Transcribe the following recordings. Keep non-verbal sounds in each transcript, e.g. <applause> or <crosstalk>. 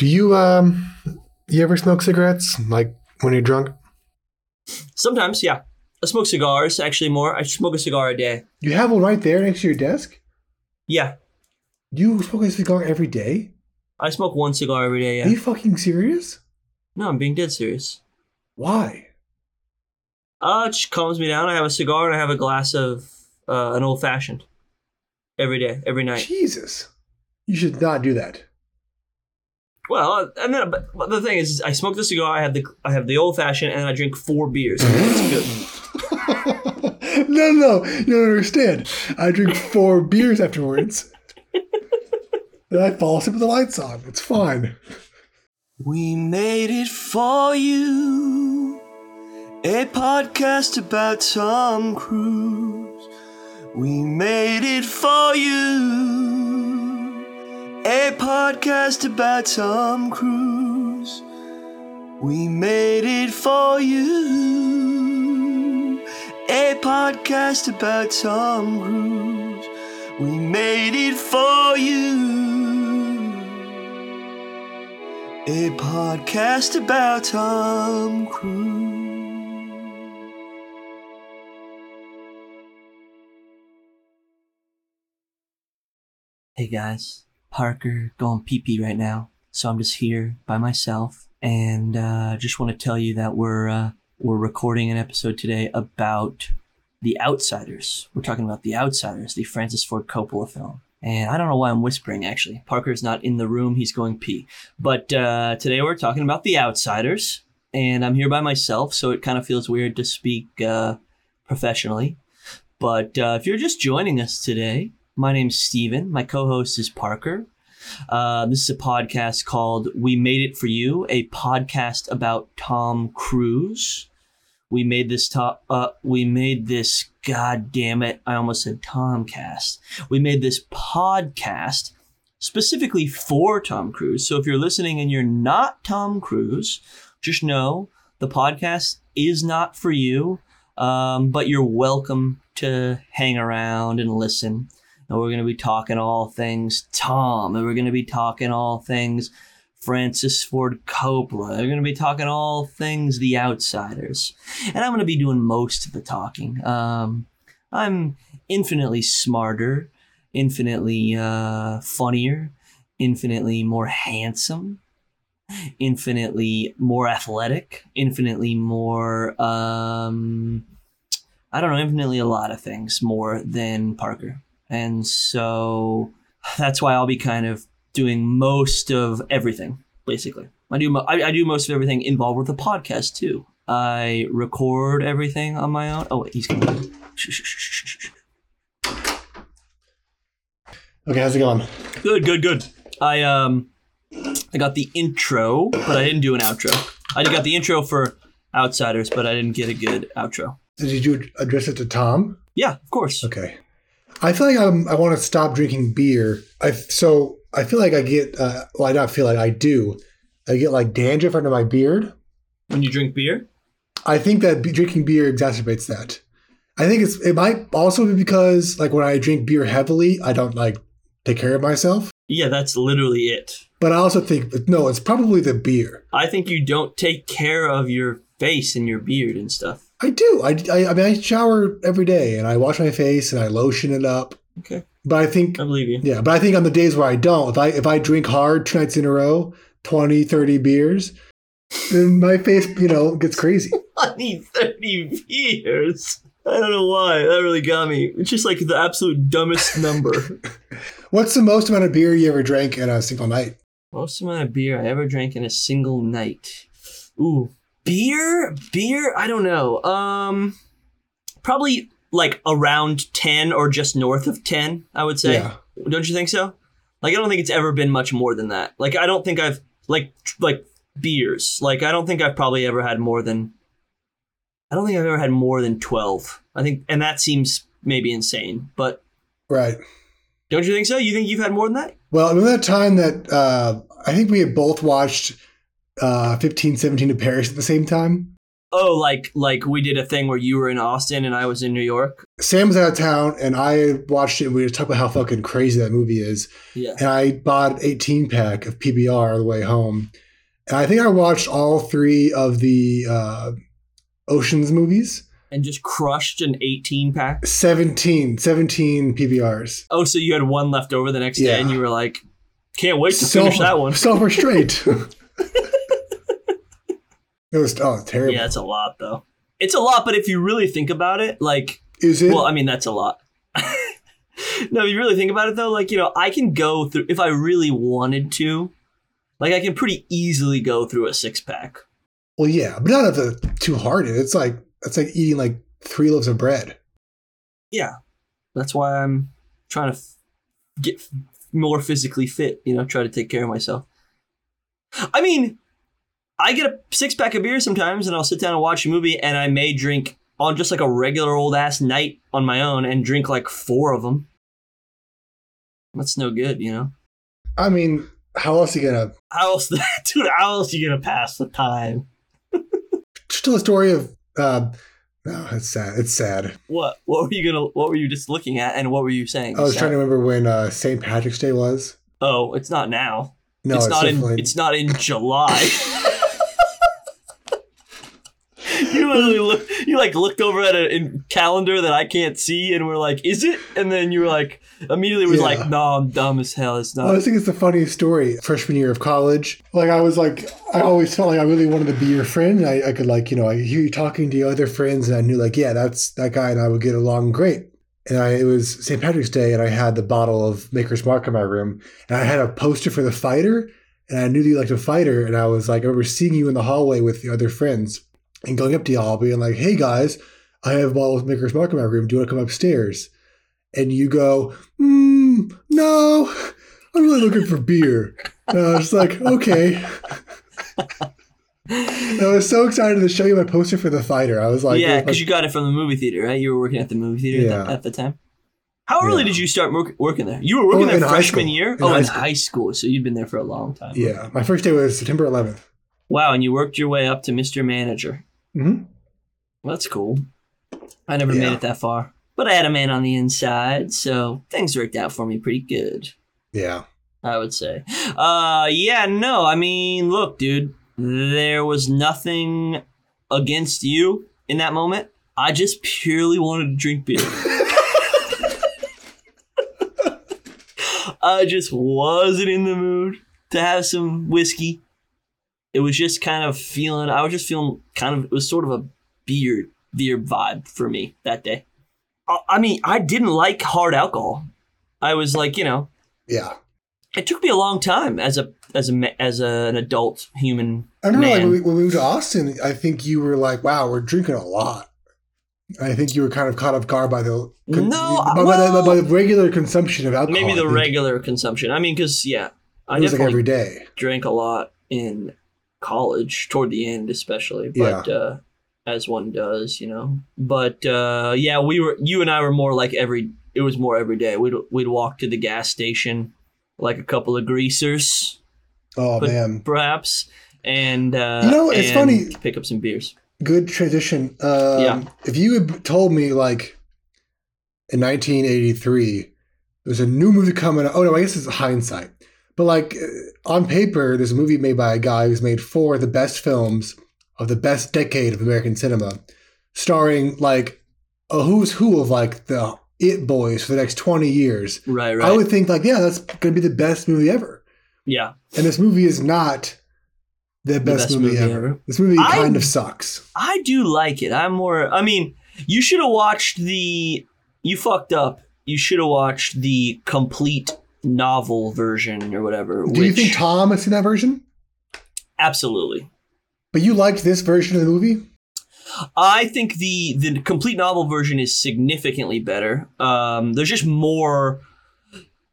Do you um you ever smoke cigarettes like when you're drunk? Sometimes, yeah. I smoke cigars actually more. I smoke a cigar a day. You have one right there next to your desk. Yeah, Do You smoke a cigar every day? I smoke one cigar every day. Yeah. Are you fucking serious? No, I'm being dead serious. Why? Uh, it just calms me down. I have a cigar and I have a glass of uh, an old fashioned every day, every night. Jesus. You should not do that. Well, uh, and then but, but the thing is, is I smoke the cigar. I have the I have the old fashioned, and I drink four beers. It's good. <laughs> no, no, you don't understand. I drink four beers afterwards. <laughs> then I fall asleep with the lights on. It's fine. We made it for you. A podcast about Tom Cruise. We made it for you. A podcast about Tom Cruise. We made it for you. A podcast about Tom Cruise. We made it for you. A podcast about Tom Cruise. Hey guys, Parker going pee pee right now, so I'm just here by myself, and uh, just want to tell you that we're uh, we're recording an episode today about The Outsiders. We're talking about The Outsiders, the Francis Ford Coppola film. And I don't know why I'm whispering, actually. Parker's not in the room, he's going pee. But uh, today we're talking about The Outsiders, and I'm here by myself, so it kind of feels weird to speak uh, professionally. But uh, if you're just joining us today, my name's Stephen. My co host is Parker. Uh, this is a podcast called We Made It For You, a podcast about Tom Cruise. We made this top. Uh, we made this. God damn it! I almost said Tomcast. We made this podcast specifically for Tom Cruise. So if you're listening and you're not Tom Cruise, just know the podcast is not for you. Um, but you're welcome to hang around and listen. And we're going to be talking all things Tom, and we're going to be talking all things Francis Ford Coppola. We're going to be talking all things The Outsiders. And I'm going to be doing most of the talking. Um, I'm infinitely smarter, infinitely uh, funnier, infinitely more handsome, infinitely more athletic, infinitely more, um, I don't know, infinitely a lot of things more than Parker. And so that's why I'll be kind of doing most of everything, basically. I do mo- I, I do most of everything involved with the podcast too. I record everything on my own. Oh wait, he's coming. Okay, how's it going? Good, good, good. I um, I got the intro, but I didn't do an outro. I got the intro for Outsiders, but I didn't get a good outro. Did you address it to Tom? Yeah, of course. Okay. I feel like I'm, I want to stop drinking beer. I so I feel like I get uh, well, I don't feel like I do. I get like dandruff under my beard. When you drink beer, I think that drinking beer exacerbates that. I think it's it might also be because like when I drink beer heavily, I don't like take care of myself. yeah, that's literally it. But I also think no, it's probably the beer. I think you don't take care of your face and your beard and stuff. I do. I, I, I mean, I shower every day and I wash my face and I lotion it up. Okay, But I think I believe you. Yeah, but I think on the days where I don't, if I if I drink hard two nights in a row, 20, 30 beers, then my face, you know, gets crazy. <laughs> 20, 30 beers. I don't know why. That really got me. It's just like the absolute dumbest number. <laughs> What's the most amount of beer you ever drank in a single night? Most amount of beer I ever drank in a single night. Ooh, beer, beer. I don't know. Um, probably like around ten or just north of ten. I would say. Yeah. Don't you think so? Like I don't think it's ever been much more than that. Like I don't think I've like like beers. Like I don't think I've probably ever had more than. I don't think I've ever had more than twelve. I think, and that seems maybe insane, but Right. don't you think so? You think you've had more than that? Well, remember that time that uh, I think we had both watched uh, 15, 17 to Paris at the same time? Oh, like like we did a thing where you were in Austin and I was in New York. Sam was out of town, and I watched it. and We were talking about how fucking crazy that movie is, Yeah. and I bought an 18 pack of PBR on the way home. And I think I watched all three of the uh, Oceans movies. And just crushed an 18 pack. 17, 17 PBRs. Oh, so you had one left over the next day and you were like, can't wait to finish that one. Self restraint. <laughs> <laughs> it was oh terrible. Yeah, it's a lot though. It's a lot, but if you really think about it, like, Is it? well, I mean, that's a lot. <laughs> no, if you really think about it though, like, you know, I can go through, if I really wanted to, like, I can pretty easily go through a six pack. well, yeah, but not at the too hard. It's like it's like eating like three loaves of bread. Yeah. That's why I'm trying to f- get f- more physically fit, you know, try to take care of myself. I mean, I get a six pack of beer sometimes and I'll sit down and watch a movie and I may drink on just like a regular old ass night on my own and drink like four of them. That's no good, you know? I mean, how else are you gonna? How else, <laughs> dude, how else are you gonna pass the time? <laughs> Just tell a story of. Uh, no, it's sad. It's sad. What? What were you gonna, what were you just looking at and what were you saying? I was trying to remember when uh, St. Patrick's Day was. Oh, it's not now. No, it's, it's, not in. It's not in July. <laughs> you literally look. You like looked over at a in calendar that I can't see, and we're like, "Is it?" And then you were like, immediately was Yeah. like, "No, I'm dumb as hell. It's not. I not." always think it's the funniest story. Freshman year of college, like I was like, I always felt like I really wanted to be your friend. I, I could like, you know, I hear you talking to your other friends, and I knew like, yeah, that's that guy, and I would get along great. And I, it was St. Patrick's Day, and I had the bottle of Maker's Mark in my room, and I had a poster for the fighter, and I knew that you liked a fighter, and I was like, I remember seeing you in the hallway with the other friends, and going up to y'all, being like, hey guys, I have a bottle of Maker's Mark in my room. Do you want to come upstairs? And you go, mm, no, I'm really looking for beer. And I was like, okay. I was so excited to show you my poster for the fighter. I was like, yeah, like, because you got it from the movie theater, right? You were working at the movie theater at, the, at the time. How early Yeah. did you start work, working there? You were working Oh, there freshman year. In oh, high in school. high school, so you'd been there for a long time. yeah, my first day was September 11th. Wow, and you worked your way up to Mr. Manager. Mhm. Well, that's cool. I never made it that far. But I had a man on the inside, so things worked out for me pretty good, Yeah. I would say. Uh yeah, no, I mean, look, dude, there was nothing against you in that moment. I just purely wanted to drink beer. <laughs> I just wasn't in the mood to have some whiskey. It was just kind of feeling. I was just feeling kind of. It was sort of a beer beer vibe for me that day. I, I mean, I didn't like hard alcohol. I was like, you know, Yeah. it took me a long time as a as a ma- as a, an adult human. I remember like Man. when we, when we moved to Austin, I think you were like, wow, we're drinking a lot. I think you were kind of caught off guard by the No, by, by the, by the regular consumption of alcohol. Maybe the regular consumption. I mean, because yeah, I It was like every day. drank a lot in college toward the end especially but uh as one does you know but uh yeah we were you and i were more like every it was more every day we'd we'd walk to the gas station like a couple of greasers Oh man, perhaps and uh You know, it's and funny- pick up some beers good transition. Um, Yeah. If you had told me like in 1983 there's a new movie coming out. Oh no, I guess it's hindsight. But like on paper, there's a movie made by a guy who's made four of the best films of the best decade of American cinema, starring like a who's who of like the it boys for the next 20 years. right right I would think like, yeah, that's gonna be the best movie ever. yeah And this movie is not the best, best movie, movie ever. ever. This movie I- kind of sucks. i do like it i'm more i mean you should have watched the you fucked up you should have watched the complete novel version or whatever Do you think Tom has seen that version? absolutely But you liked this version of the movie? I think the the complete novel version is significantly better. Um, there's just more.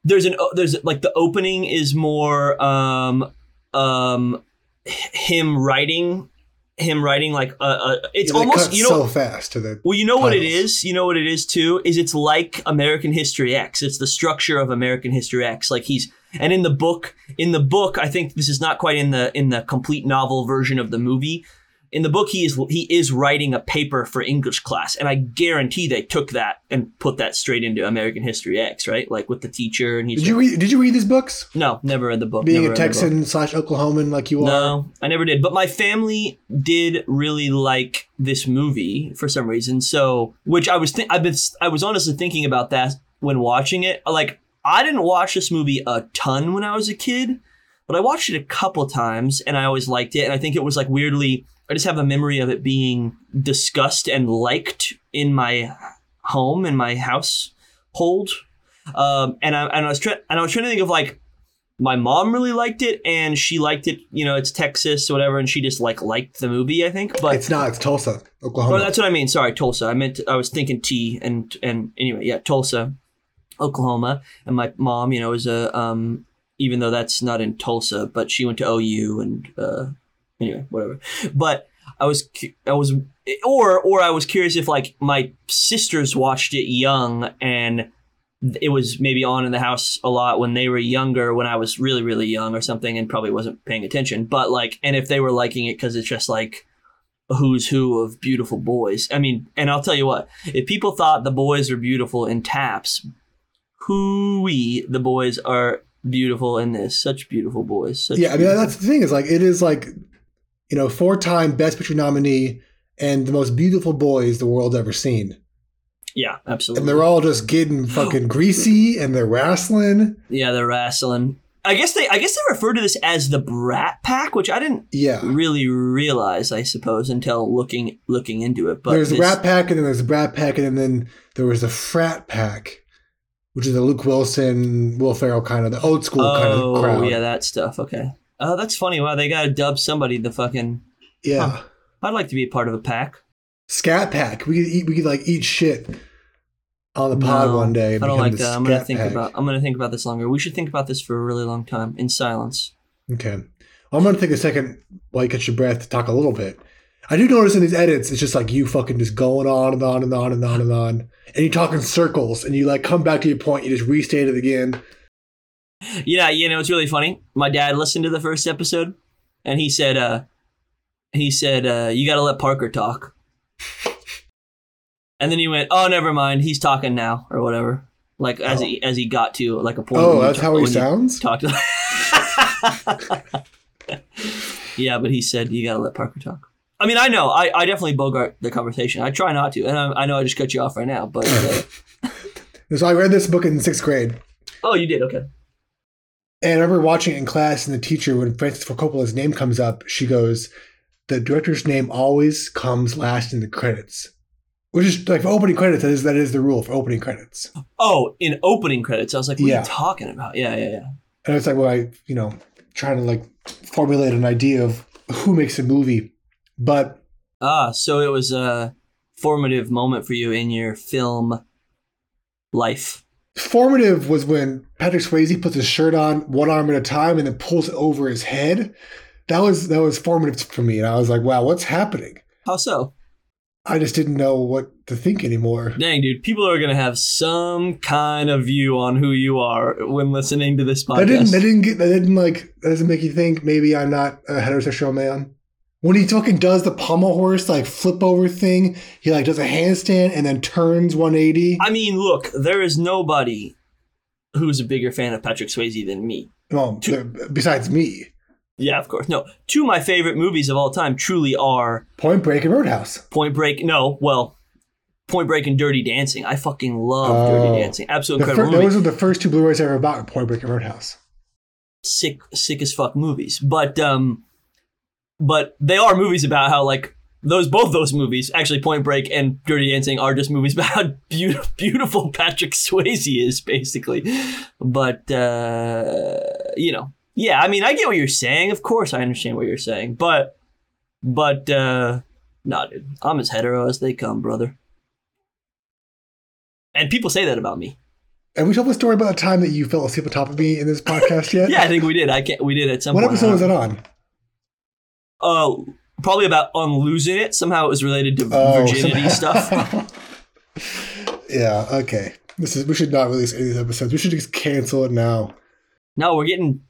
There's an there's like the opening is more um um him writing him writing like uh, uh it's Yeah, almost you know so fast to the. well you know what it is? You know what it is too? Is it's like American History X. It's the structure of American History X. Like he's and in the book in the book I think this is not quite in the in the complete novel version of the movie in the book he is he is writing a paper for English class, and I guarantee they took that and put that straight into American History X, right? Like with the teacher and he's Did you read? Did you read these books? no, never read the book. Being a read the book. Texan slash Oklahoman like you are. No, I never did. But my family did really like this movie for some reason. So, which I was, th- I've been, I was honestly thinking about that when watching it. Like, I didn't watch this movie a ton when I was a kid, but I watched it a couple times, and I always liked it. And I think it was like weirdly, I just have a memory of it being discussed and liked in my home in my household. Um, and I and I was trying and I was trying to think of like my mom really liked it and she liked it you know it's texas or whatever and she just like liked the movie i think but It's not. It's Tulsa, Oklahoma. well, that's what i mean sorry tulsa i meant i was thinking t and and anyway yeah tulsa oklahoma and my mom you know is a um even though that's not in tulsa but she went to ou and uh anyway whatever. But i was i was or or i was curious if like my sisters watched it young and it was maybe on in the house a lot when they were younger when i was really really young or something and probably wasn't paying attention. But like and if they were liking it because it's just like a who's who of beautiful boys. I mean and i'll tell you what if people thought the boys were beautiful in taps who-wee the boys are beautiful in this. Such beautiful boys. Such yeah, I mean that's the thing is like it is like you know four time Best Picture nominee and the most beautiful boys the world's ever seen, yeah absolutely and they're all just getting fucking greasy and they're wrestling. yeah they're wrestling i guess they i guess they refer to this as the brat pack which i didn't Yeah, really realize, I suppose, until looking looking into it. But there's the this- Rat Pack and then there's the Brat Pack and then there was the Frat Pack, which is the Luke Wilson, Will Ferrell kind of the old school kind oh of crowd. yeah, that stuff. Okay. Oh, that's funny. Wow, they got to dub somebody the fucking. yeah. Huh. I'd like to be a part of a pack. Scat Pack. We could eat. We could like eat shit on the pod No, one day. I don't like that. I'm gonna think Pack. about. I'm gonna think about this longer. We should think about this for a really long time in silence. Okay. I'm gonna take a second while you catch your breath to talk a little bit. I do notice in these edits, it's just like you fucking just going on and on and on and on and on, and you talk in circles, and you like come back to your point, you just restate it again. Yeah, you know, it's really funny. My dad listened to the first episode, and he said, uh, he said, uh, you got to let Parker talk. <laughs> And then he went, "Oh, never mind. He's talking now, or whatever." Like as Oh. he as he got to like a point. Oh, that's how he sounds. Talked. <laughs> yeah, but he said you got to let Parker talk. I mean, I know. I, I definitely bogart the conversation. I try not to, and I, I know I just cut you off right now. But uh, <laughs> So I read this book in sixth grade, oh, you did okay. And I remember watching it in class, and the teacher, when Francis Ford Coppola's name comes up, she goes, "The director's name always comes last in the credits." Which is like for opening credits, that is that is the rule for opening credits. Oh, in opening credits, I was like, "What are you talking about?" Yeah, yeah, yeah. And it's like, well, I, you know, trying to like formulate an idea of who makes a movie. But Ah, so it was a formative moment for you in your film life. Formative was when Patrick Swayze puts his shirt on one arm at a time and then pulls it over his head. That was that was formative for me. And I was like, wow, what's happening? How so? I just didn't know what to think anymore. Dang, dude, people are gonna have some kind of view on who you are when listening to this podcast. That didn't that didn't get that didn't like that doesn't make you think maybe I'm not a heterosexual man. When he fucking does the pommel horse like flip over thing, he like does a handstand and then turns 180. I mean, look, there is nobody who's a bigger fan of Patrick Swayze than me. Well, besides me, Yeah, of course. No, two of my favorite movies of all time truly are Point Break and Roadhouse. Point Break. No, well, Point Break and Dirty Dancing. I fucking love Oh. Dirty Dancing. Absolutely incredible fir- those are the first two Blu-rays I ever bought. Point Break and Roadhouse. sick sick as fuck movies but um but they are movies about how like those both those movies actually point break and dirty dancing are just movies <laughs> about how beautiful, beautiful patrick swayze is basically. But uh you know yeah i mean i get what you're saying. Of course i understand what you're saying. But but uh nah dude. I'm as hetero as they come brother. And people say that about me. And we told the story about the time that you fell asleep on top of me in this podcast yet? <laughs> yeah i think we did. I can't we did at some What point. episode was that on? Uh probably about on losing it somehow it was related to Oh, virginity <laughs> stuff yeah. Okay. This is. We should not release any of these episodes. We should just cancel it now. no we're getting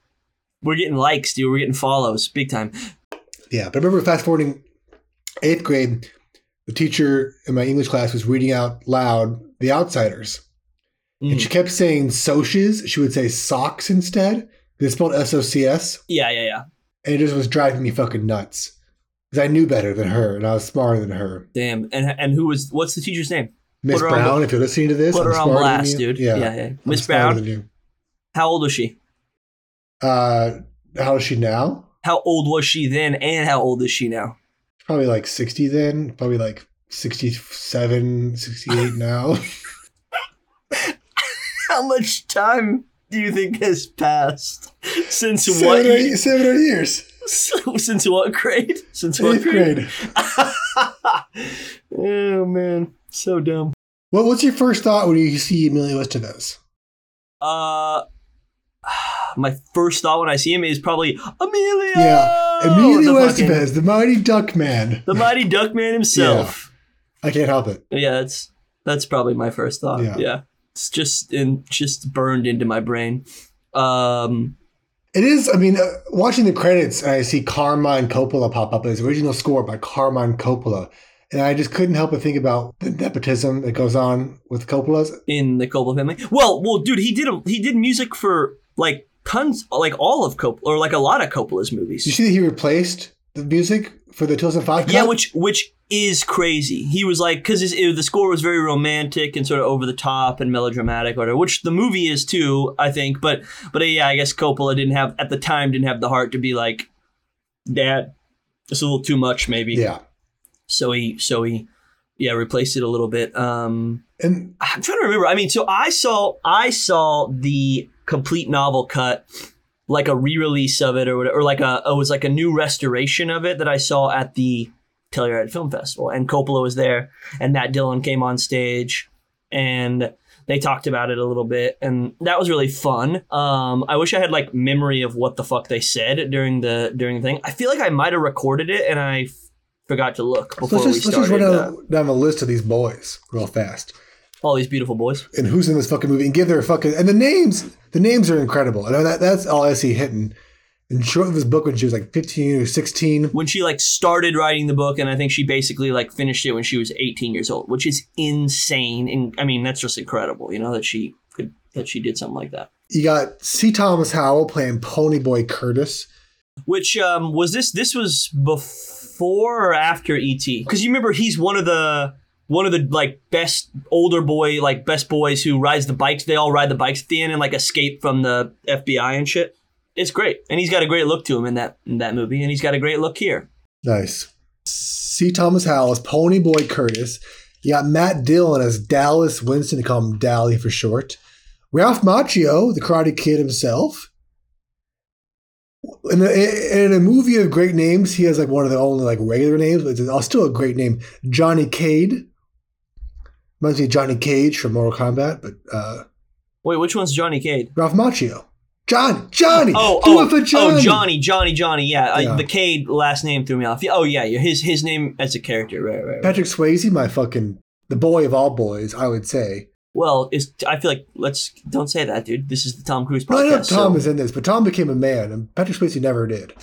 we're getting likes dude we're getting follows big time Yeah. But I remember fast forwarding eighth grade, the teacher in my English class was reading out loud The Outsiders. And Mm. she kept saying socias. She would say socks instead. They spelled S O C S. Yeah, yeah, yeah. And it just was driving me fucking nuts. Because I knew better than her and I was smarter than her. Damn. And and who was? What's the teacher's name? Miss on Brown, if you're listening to this, Put I'm her on blast, dude. Yeah. yeah. yeah. Miss Brown. How old was she? Uh, how is she now? How old was she then, and how old is she now? Probably like 60 then. Probably like 67, 68 now. <laughs> How much time do you think has passed since seven, what? or eight, seven or years. <laughs> since what grade? Since what Eighth grade. <laughs> oh man, so dumb. What, what's your first thought when you see Emilio Estevez? Uh, <sighs> my first thought when I see him is probably Emilio. Yeah, Emilio the fucking- Estevez, the mighty duck man. the mighty duck man himself. I can't help it. Yeah, that's that's probably my first thought. Yeah. Yeah, it's just in just burned into my brain. Um, It is, I mean, uh, watching the credits, and I see Carmine Coppola pop up as original score by Carmine Coppola. And I just couldn't help but think about the nepotism that goes on with Coppola's. in the Coppola family. Well, well, dude, he did a, he did music for like tons, like all of Coppola, or like a lot of Coppola's movies. you see that he replaced the music for the 2005 cut? Yeah, which which is crazy. He was like, because the score was very romantic and sort of over the top and melodramatic, or whatever, which the movie is too, I think. But but yeah, I guess Coppola didn't have at the time didn't have the heart to be like, Dad, it's a little too much, maybe. Yeah. So he so he yeah replaced it a little bit. Um, And I'm trying to remember. I mean, so I saw I saw the complete novel cut, like a re-release of it, or whatever, or like a it was like a new restoration of it that I saw at the Telluride Film Festival, and Coppola was there, and Matt Dillon came on stage, and they talked about it a little bit, and that was really fun. Um, I wish I had like memory of what the fuck they said during the during the thing. I feel like I might have recorded it, and I f- forgot to look before let's we just, let's just started. run uh, down, down the list of these boys real fast. all these beautiful boys. And who's in this fucking movie and give their fucking. And the names, the names are incredible. I know that that's all S.E. Hinton. And she wrote this book when she was like 15 or 16. when she like started writing the book and i think she basically like finished it when she was 18 years old which is insane and i mean that's just incredible you know that she could that she did something like that You got C. Thomas Howell playing Ponyboy Curtis. which um was this this was before or after et because you remember he's one of the one of the like best older boy like best boys who rides the bikes they all ride the bikes at the end and like escape from the fbi and shit it's great and he's got a great look to him in that in that movie and he's got a great look here Nice. C. Thomas Howell as Ponyboy Curtis. You got Matt Dillon as Dallas Winston, they call him Dally for short. Ralph Macchio, the Karate Kid himself. In a, in a movie of great names, he has like one of the only like regular names, but it's still a great name. Johnny Cade. Reminds me of Johnny Cage from Mortal Kombat, but uh, wait which one's johnny cade Ralph Macchio. John, Johnny, Oh, do oh, it for oh, Johnny. oh, Johnny, Johnny, Johnny. Yeah, I- the Cade last name threw me off. Yeah, Oh, yeah, yeah, his his name as a character. Right, right. right. Patrick Swayze, my fucking the boy of all boys, I would say. Well, is I feel like let's don't say that, dude. This is the Tom Cruise Well, I know. Tom so- is in this, but Tom became a man, and Patrick Swayze never did.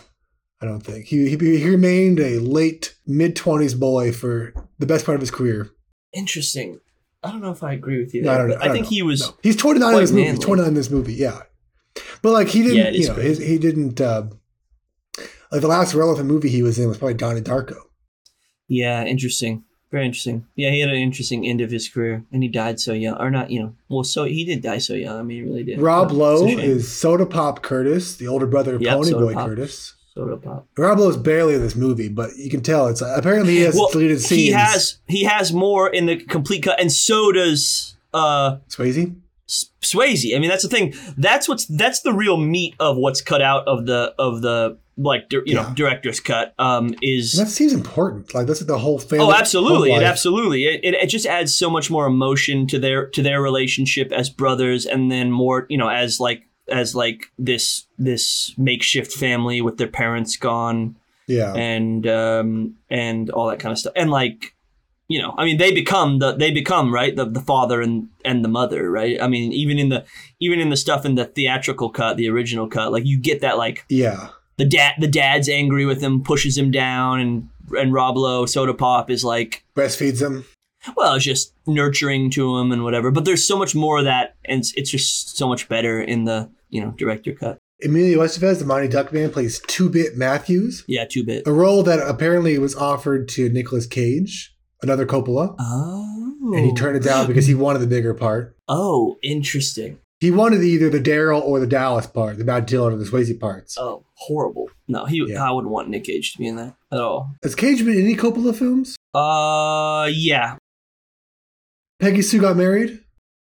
I don't think he he, he remained a late mid twenties boy for the best part of his career. interesting. I don't know if I agree with you. No, I don't. but I, don't think know. he was. No. He's twenty nine in this movie. He's twenty nine in this movie. Yeah, but like he didn't. Yeah, you know, his, he didn't. Uh, like the last relevant movie he was in was probably Donnie Darko. Yeah, interesting. Very interesting. Yeah, he had an interesting end of his career, and he died so young, or not? You know, well, so he did die so young. I mean, he really did. Rob Lowe is Soda Pop Curtis, the older brother of Yep, Ponyboy. Curtis. soda pop. Rob Lowe's barely in this movie, but you can tell it's apparently he has Well, deleted scenes. he has he has more in the complete cut, and so does uh Swayze. Swayze. I mean, that's the thing. That's what's that's the real meat of what's cut out of the of the like you know director's cut. Um, is That seems important. Like that's the whole family. oh, absolutely, it absolutely it, it it just adds so much more emotion to their to their relationship as brothers, and then more you know as like as like this this makeshift family with their parents gone Yeah, and um and all that kind of stuff and like you know i mean they become the they become right the, the father and and the mother right i mean even in the even in the stuff in the theatrical cut the original cut like you get that like yeah. the dad the dad's angry with him, pushes him down, and and Rob Lowe, Soda Pop, is like, Breastfeeds him. well, it's just nurturing to him and whatever. But there's so much more of that, and it's, it's just so much better in the you know director cut. Emilio Estevez, the Monty Duckman, plays Two Bit Matthews, Yeah, two bit. a role that apparently was offered to Nicolas Cage, another Coppola, Oh, and he turned it down because he wanted the bigger part. Oh, interesting. He wanted either the Daryl or the Dallas part, the Matt Dillon or the Swayze parts. Oh, horrible. No, he. Yeah. I wouldn't want Nick Cage to be in that at all. Has Cage been in any Coppola films? Uh, yeah. Peggy Sue got married?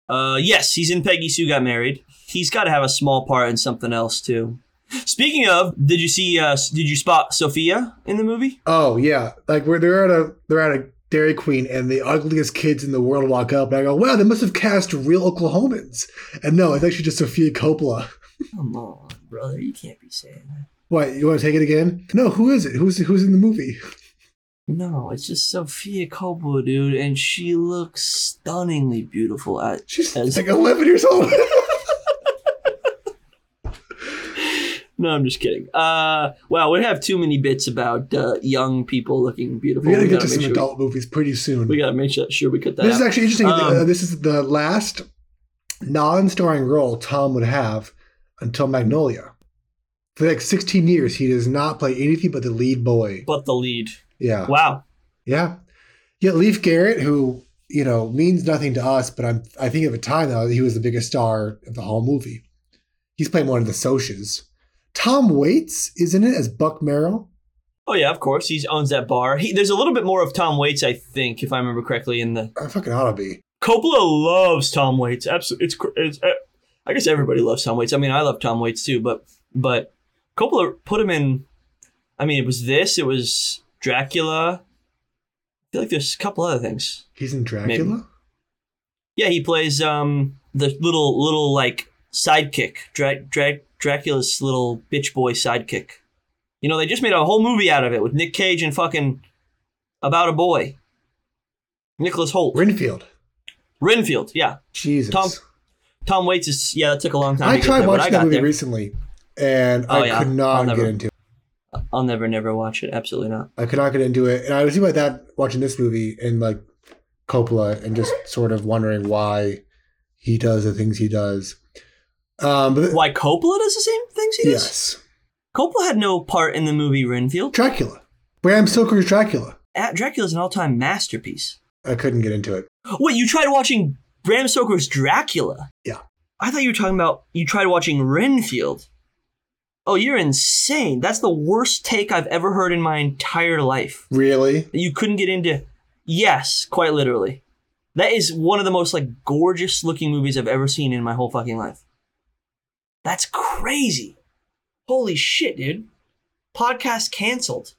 Uh, yes, he's in Peggy Sue Got Married. He's got to have a small part in something else too. Speaking of, did you see? Uh, did you spot Sofia in the movie? Oh yeah, like where they're at a they're at a Dairy Queen and the ugliest kids in the world walk up and I go, wow, they must have cast real Oklahomans. And no, it's actually just Sofia Coppola. Come on, brother, you can't be saying that. What you want to take it again? No, who is it? Who's who's in the movie? No, it's just Sofia Coppola, dude, and she looks stunningly beautiful. At She's As- like eleven years old. <laughs> no, I'm just kidding. Uh, wow, we have too many bits about uh, young people looking beautiful. we gotta get to some sure adult movies pretty soon. We, we gotta make sure, sure we cut that. This is actually interesting. Um, Uh, this is the last non-starring role Tom would have until Magnolia. For like 16 years, he does not play anything but the lead boy. but the lead. Yeah, Wow. yeah, yeah. Leif Garrett, who you know means nothing to us, but I'm I think at the time though he was the biggest star of the whole movie. He's playing one of the Socias. Tom Waits isn't it as Buck Merrill. Oh yeah, of course. He owns that bar. He, there's a little bit more of Tom Waits, I think, if I remember correctly. In the I fucking ought to be. Coppola loves Tom Waits. Absolutely, it's, it's uh, I guess everybody loves Tom Waits. I mean, I love Tom Waits too, but but Coppola put him in. I mean, it was this. It was Dracula. I feel like there's a couple other things. He's in Dracula. Yeah, he plays um the little little like sidekick, Drag Dra- Dracula's little bitch boy sidekick. You know, they just made a whole movie out of it with Nick Cage and fucking about a boy. Nicholas Hoult. Renfield. Renfield, yeah. Jesus. Tom- Tom Waits is yeah, that took a long time I tried there, watching that movie there. recently, and Oh, I yeah. could not never- get into. it. I'll never, never watch it. Absolutely not. I could not get into it, and I was about that watching this movie and like Coppola, and just sort of wondering why he does the things he does. Um, but Why Coppola does the same things he does? yes, Coppola had no part in the movie Renfield. Dracula, Bram Stoker's Dracula. Ah, Dracula's an all-time masterpiece. I couldn't get into it. Wait, you tried watching Bram Stoker's Dracula? Yeah. I thought you were talking about you tried watching Renfield. Oh, you're insane. That's the worst take I've ever heard in my entire life. Really? You couldn't get into. Yes, quite literally. That is one of the most like gorgeous looking movies I've ever seen in my whole fucking life. That's crazy. Holy shit, dude. Podcast canceled.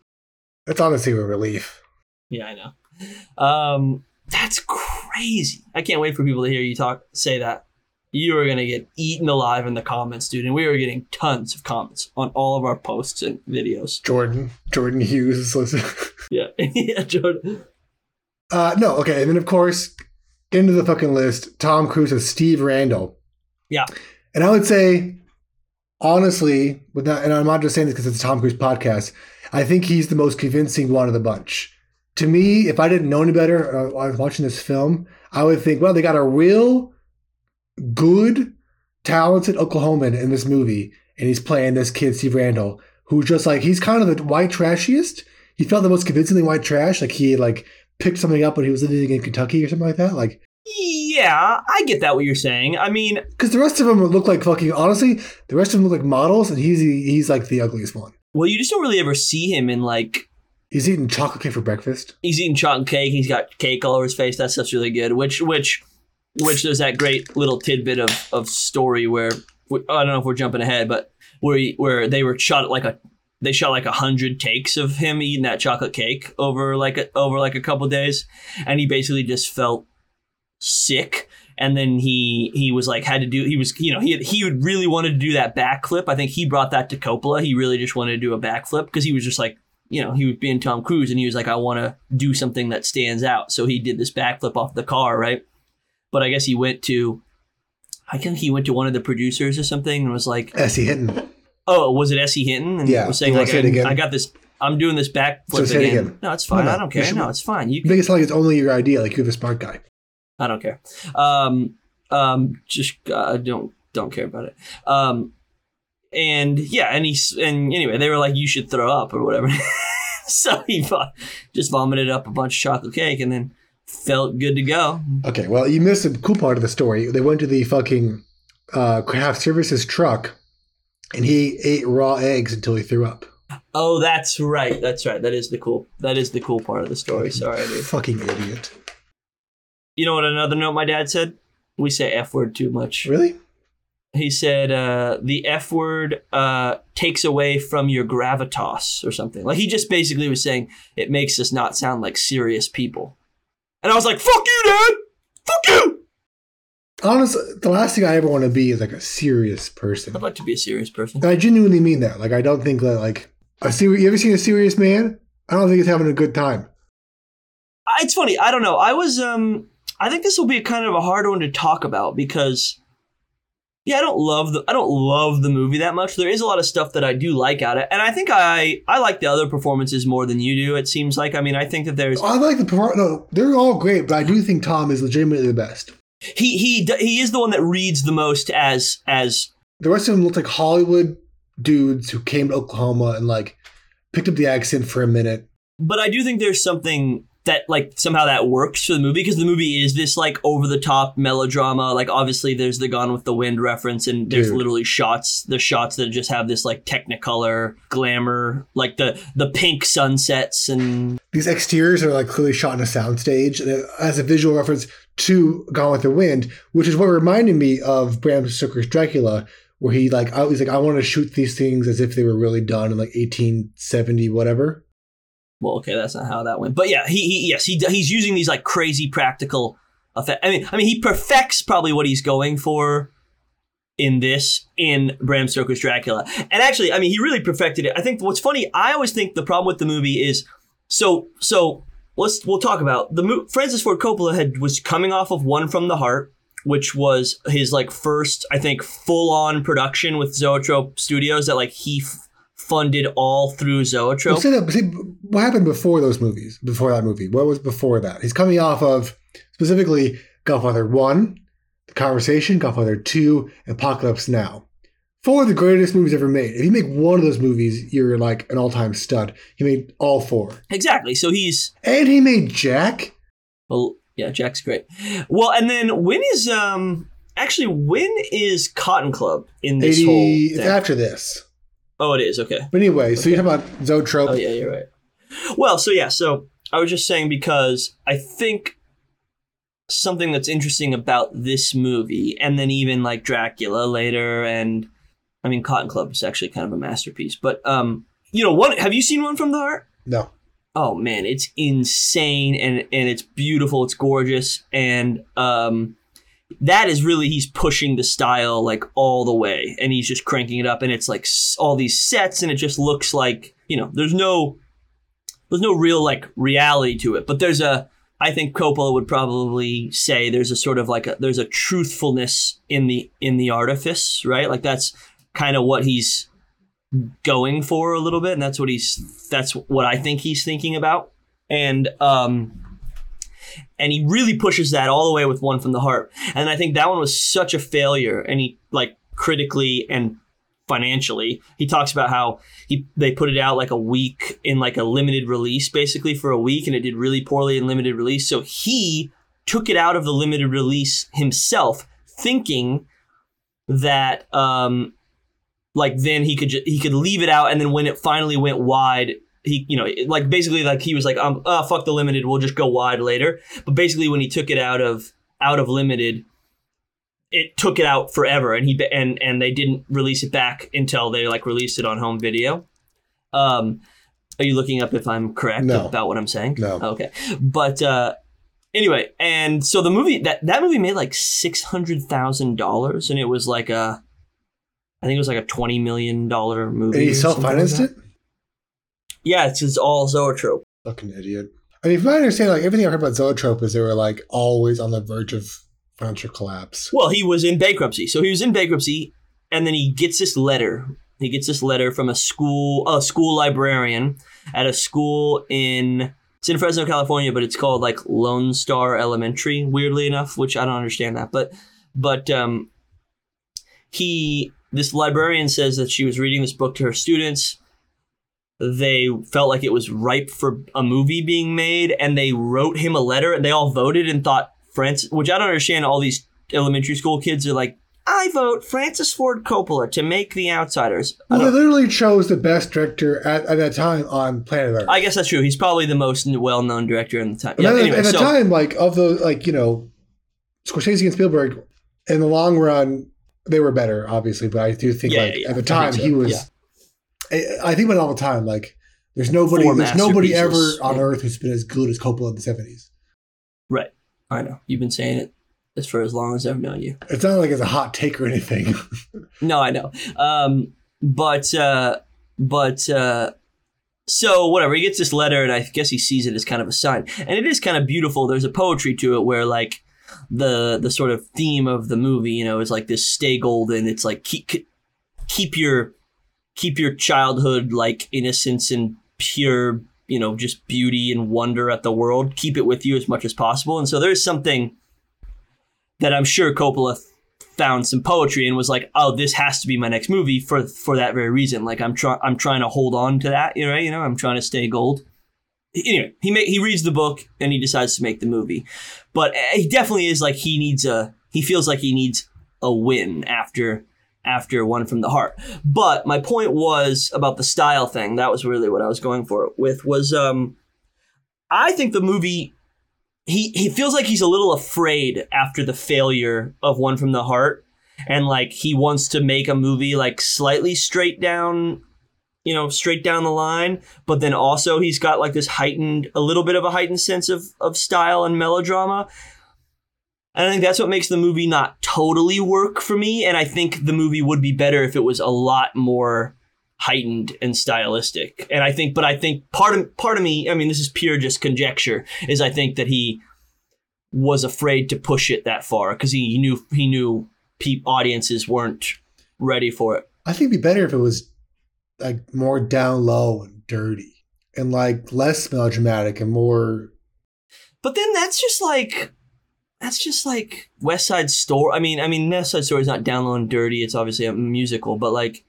That's honestly a relief. Yeah, I know. Um, that's crazy. I can't wait for people to hear you talk say that. You are gonna get eaten alive in the comments, dude, and we are getting tons of comments on all of our posts and videos. Jordan, Jordan Hughes <laughs> is listening. Yeah, <laughs> yeah, Jordan. Uh, no, okay, and then of course, into the fucking list, Tom Cruise as Steve Randall. Yeah. And I would say, honestly, and I'm not just saying this because it's a Tom Cruise podcast, I think he's the most convincing one of the bunch. To me, if I didn't know any better, uh, I was watching this film, I would think, well, they got a real good, talented Oklahoman in this movie, and he's playing this kid, Steve Randall, who's just like, he's kind of the white trashiest. He felt the most convincingly white trash, like he like picked something up when he was living in Kentucky or something like that. Like, Yeah, I get that what you're saying. I mean, because the rest of them look like fucking. Honestly, the rest of them look like models, and he's he's like the ugliest one. well, you just don't really ever see him in like He's eating chocolate cake for breakfast. he's eating chocolate cake. He's got cake all over his face. That stuff's really good. Which which which there's that great little tidbit of of story where I don't know if we're jumping ahead, but where he, where they were shot like a they shot like a hundred takes of him eating that chocolate cake over like a, over like a couple days, and he basically just felt sick. And then he he was like had to do he was you know he had, he would really wanted to do that backflip. I think he brought that to Coppola. He really just wanted to do a backflip because he was just like you know, he was being Tom Cruise and he was like, I want to do something that stands out. So he did this backflip off the car, right? But I guess he went to, I think he went to one of the producers or something and was like, S.E. Hinton. Oh, was it S.E. Hinton? And Yeah, was saying like, I, again? I got this. I'm doing this backflip So again. again. No, it's fine. No, no, I don't care. should- No, it's fine. You You make it sound like it's only your idea, like you're the smart guy. I don't care. Um, um, just uh, don't don't care about it. Um, and yeah, and he's and anyway, they were like, you should throw up or whatever. <laughs> so he just vomited up a bunch of chocolate cake and then felt good to go. Okay, well, you missed a cool part of the story. They went to the fucking uh, craft services truck, and he ate raw eggs until he threw up. Oh, that's right. That's right. That is the cool. That is the cool part of the story. Sorry, dude. Fucking idiot. You know what? Another note my dad said. We say f word too much. Really? He said uh, the F word uh, takes away from your gravitas or something. Like he just basically was saying it makes us not sound like serious people. And I was like, fuck you, Dad! Fuck you! Honestly, the last thing I ever want to be is like a serious person. I'd like to be a serious person. And I genuinely mean that. Like, I don't think that, like, a serious, you ever seen a serious man? I don't think he's having a good time. It's funny. I don't know. I was, um, I think this will be kind of a hard one to talk about because, yeah, I don't love the, I don't love the movie that much. There is a lot of stuff that I do like out of it, and I think I, I like the other performances more than you do. It seems like. I mean, I think that there's I like the perform- No, they're all great, but I do think Tom is legitimately the best. he he he is the one that reads the most as as The rest of them look like Hollywood dudes who came to Oklahoma and, like, picked up the accent for a minute. but I do think there's something that like somehow that works for the movie because the movie is this like over the top melodrama like obviously there's the Gone with the Wind reference and there's Dude. literally shots the shots that just have this like technicolor glamour like the the pink sunsets and These exteriors are, like, clearly shot in a soundstage as a visual reference to Gone with the Wind, which is what reminded me of Bram Stoker's Dracula, where he, like, I was like, I want to shoot these things as if they were really done in, like, 1870, whatever. Well okay that's not how that went but yeah he, he yes he he's using these like crazy practical effect I mean I mean he perfects probably what he's going for in this in Bram Stoker's Dracula. And actually, I mean, he really perfected it. I think what's funny, I always think the problem with the movie is so so let's we'll talk about the mo- Francis Ford Coppola had was coming off of One from the Heart, which was his like first I think full on production with Zoetrope Studios that like he f- funded all through Well, Zoetrope. say that, see, what happened before those movies? Before that movie, what was before that? He's coming off of specifically Godfather One, The Conversation, Godfather Two, Apocalypse Now. Four of the greatest movies ever made. If you make one of those movies, you're like an all-time stud. He made all four, Exactly. So he's and he made Jack. Well, yeah, Jack's great. Well, and then when is um actually when is Cotton Club in this whole Eighty. It's after this. Oh, it is okay. But anyway, so you're talking about Zoetrope. Oh yeah, you're right. Well, so yeah, so I was just saying because I think something that's interesting about this movie, and then even like Dracula later, and I mean Cotton Club is actually kind of a masterpiece. But um, you know, one have you seen one from the heart? No. oh man, it's insane and and it's beautiful, it's gorgeous, and um, that is really he's pushing the style like all the way, and he's just cranking it up, and it's like all these sets, and it just looks like you know, there's no there's no real like reality to it, but there's a I think Coppola would probably say there's a sort of like a, there's a truthfulness in the in the artifice, right? Like that's kind of what he's going for a little bit and that's what he's that's what I think he's thinking about. And um and he really pushes that all the way with one from the heart. And I think that one was such a failure and he like critically and financially he talks about how he they put it out like a week in like a limited release basically for a week and it did really poorly in limited release. So he took it out of the limited release himself thinking that um like then he could ju- he could leave it out and then when it finally went wide he you know like basically like he was like um uh, fuck the limited we'll just go wide later but basically when he took it out of out of limited it took it out forever and he and and they didn't release it back until they like released it on home video um are you looking up if i'm correct No. about what i'm saying No. okay but uh anyway and so the movie that that movie made like $600000 and it was like a I think it was like a twenty million dollar movie. And he like self-financed that. it. Yeah, it's, it's all Zoetrope. Fucking idiot. I mean, from my understanding, like everything I heard about Zoetrope is they were like always on the verge of financial collapse. Well, he was in bankruptcy, so he was in bankruptcy, and then he gets this letter he gets this letter from a school a school librarian at a school in it's in Fresno, California, but it's called like Lone Star Elementary. Weirdly enough, which I don't understand that, but but um, he this librarian says that she was reading this book to her students. They felt like it was ripe for a movie being made, and they wrote him a letter, and they all voted and thought Francis, which I don't understand. All these elementary school kids are like, I vote Francis Ford Coppola to make The Outsiders. Well, they literally chose the best director at, at that time on planet Earth. I guess that's true. He's probably the most well-known director in the time. Yeah. at, Anyway, at the so time, like of the like you know, Scorsese and Spielberg, in the long run, they were better, obviously. But I do think, Yeah, like yeah, at the time, so, he was. I, I think about it all the time. Like, there's nobody, Four there's nobody ever on yeah. Earth who's been as good as Coppola in the '70s. right. I know you've been saying it as for as long as I've known you. It's not like it's a hot take or anything. <laughs> No, I know. Um, but uh, but uh, so whatever. He gets this letter, and I guess he sees it as kind of a sign, and it is kind of beautiful. There's a poetry to it where like the the sort of theme of the movie, you know, is like this stay golden. It's like keep keep your keep your childhood like innocence and pure, you know, just beauty and wonder at the world. Keep it with you as much as possible. And so there's something that I'm sure Coppola found some poetry and was like, "Oh, this has to be my next movie for for that very reason." Like I'm trying I'm trying to hold on to that, you know, you know, I'm trying to stay gold. Anyway, he he reads the book and he decides to make the movie, but eh, he definitely is like he needs a he feels like he needs a win after after one from the heart. But my point was about the style thing. That was really what I was going for with was um I think the movie he he feels like he's a little afraid after the failure of one from the heart and like he wants to make a movie like slightly straight down you know straight down the line but then also he's got like this heightened a little bit of a heightened sense of of style and melodrama and I think that's what makes the movie not totally work for me. And I think the movie would be better if it was a lot more heightened and stylistic. And I think, but I think part of part of me, I mean, this is pure just conjecture, is I think that he was afraid to push it that far because he knew he knew audiences weren't ready for it. I think it'd be better if it was like more down low and dirty, and like less melodramatic and more. But then that's just like that's just like West Side Story. I mean, I mean, West Side Story is not down low and dirty. It's obviously a musical, but like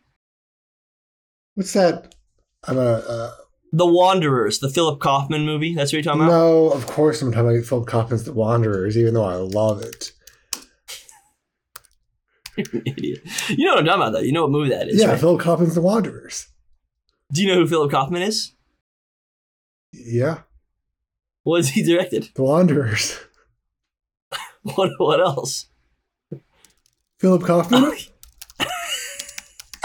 What's that? I'm a. Uh, The Wanderers, the Philip Kaufman movie. That's what you're talking about. no, of course I'm talking about Philip Kaufman's The Wanderers, even though I love it. You're <laughs> an idiot. You know what I'm talking about, though. You know what movie that is. yeah, right? Philip Kaufman's The Wanderers. Do you know who Philip Kaufman is? Yeah, What has he directed? The Wanderers. <laughs> What? What else? Philip Kaufman. <laughs>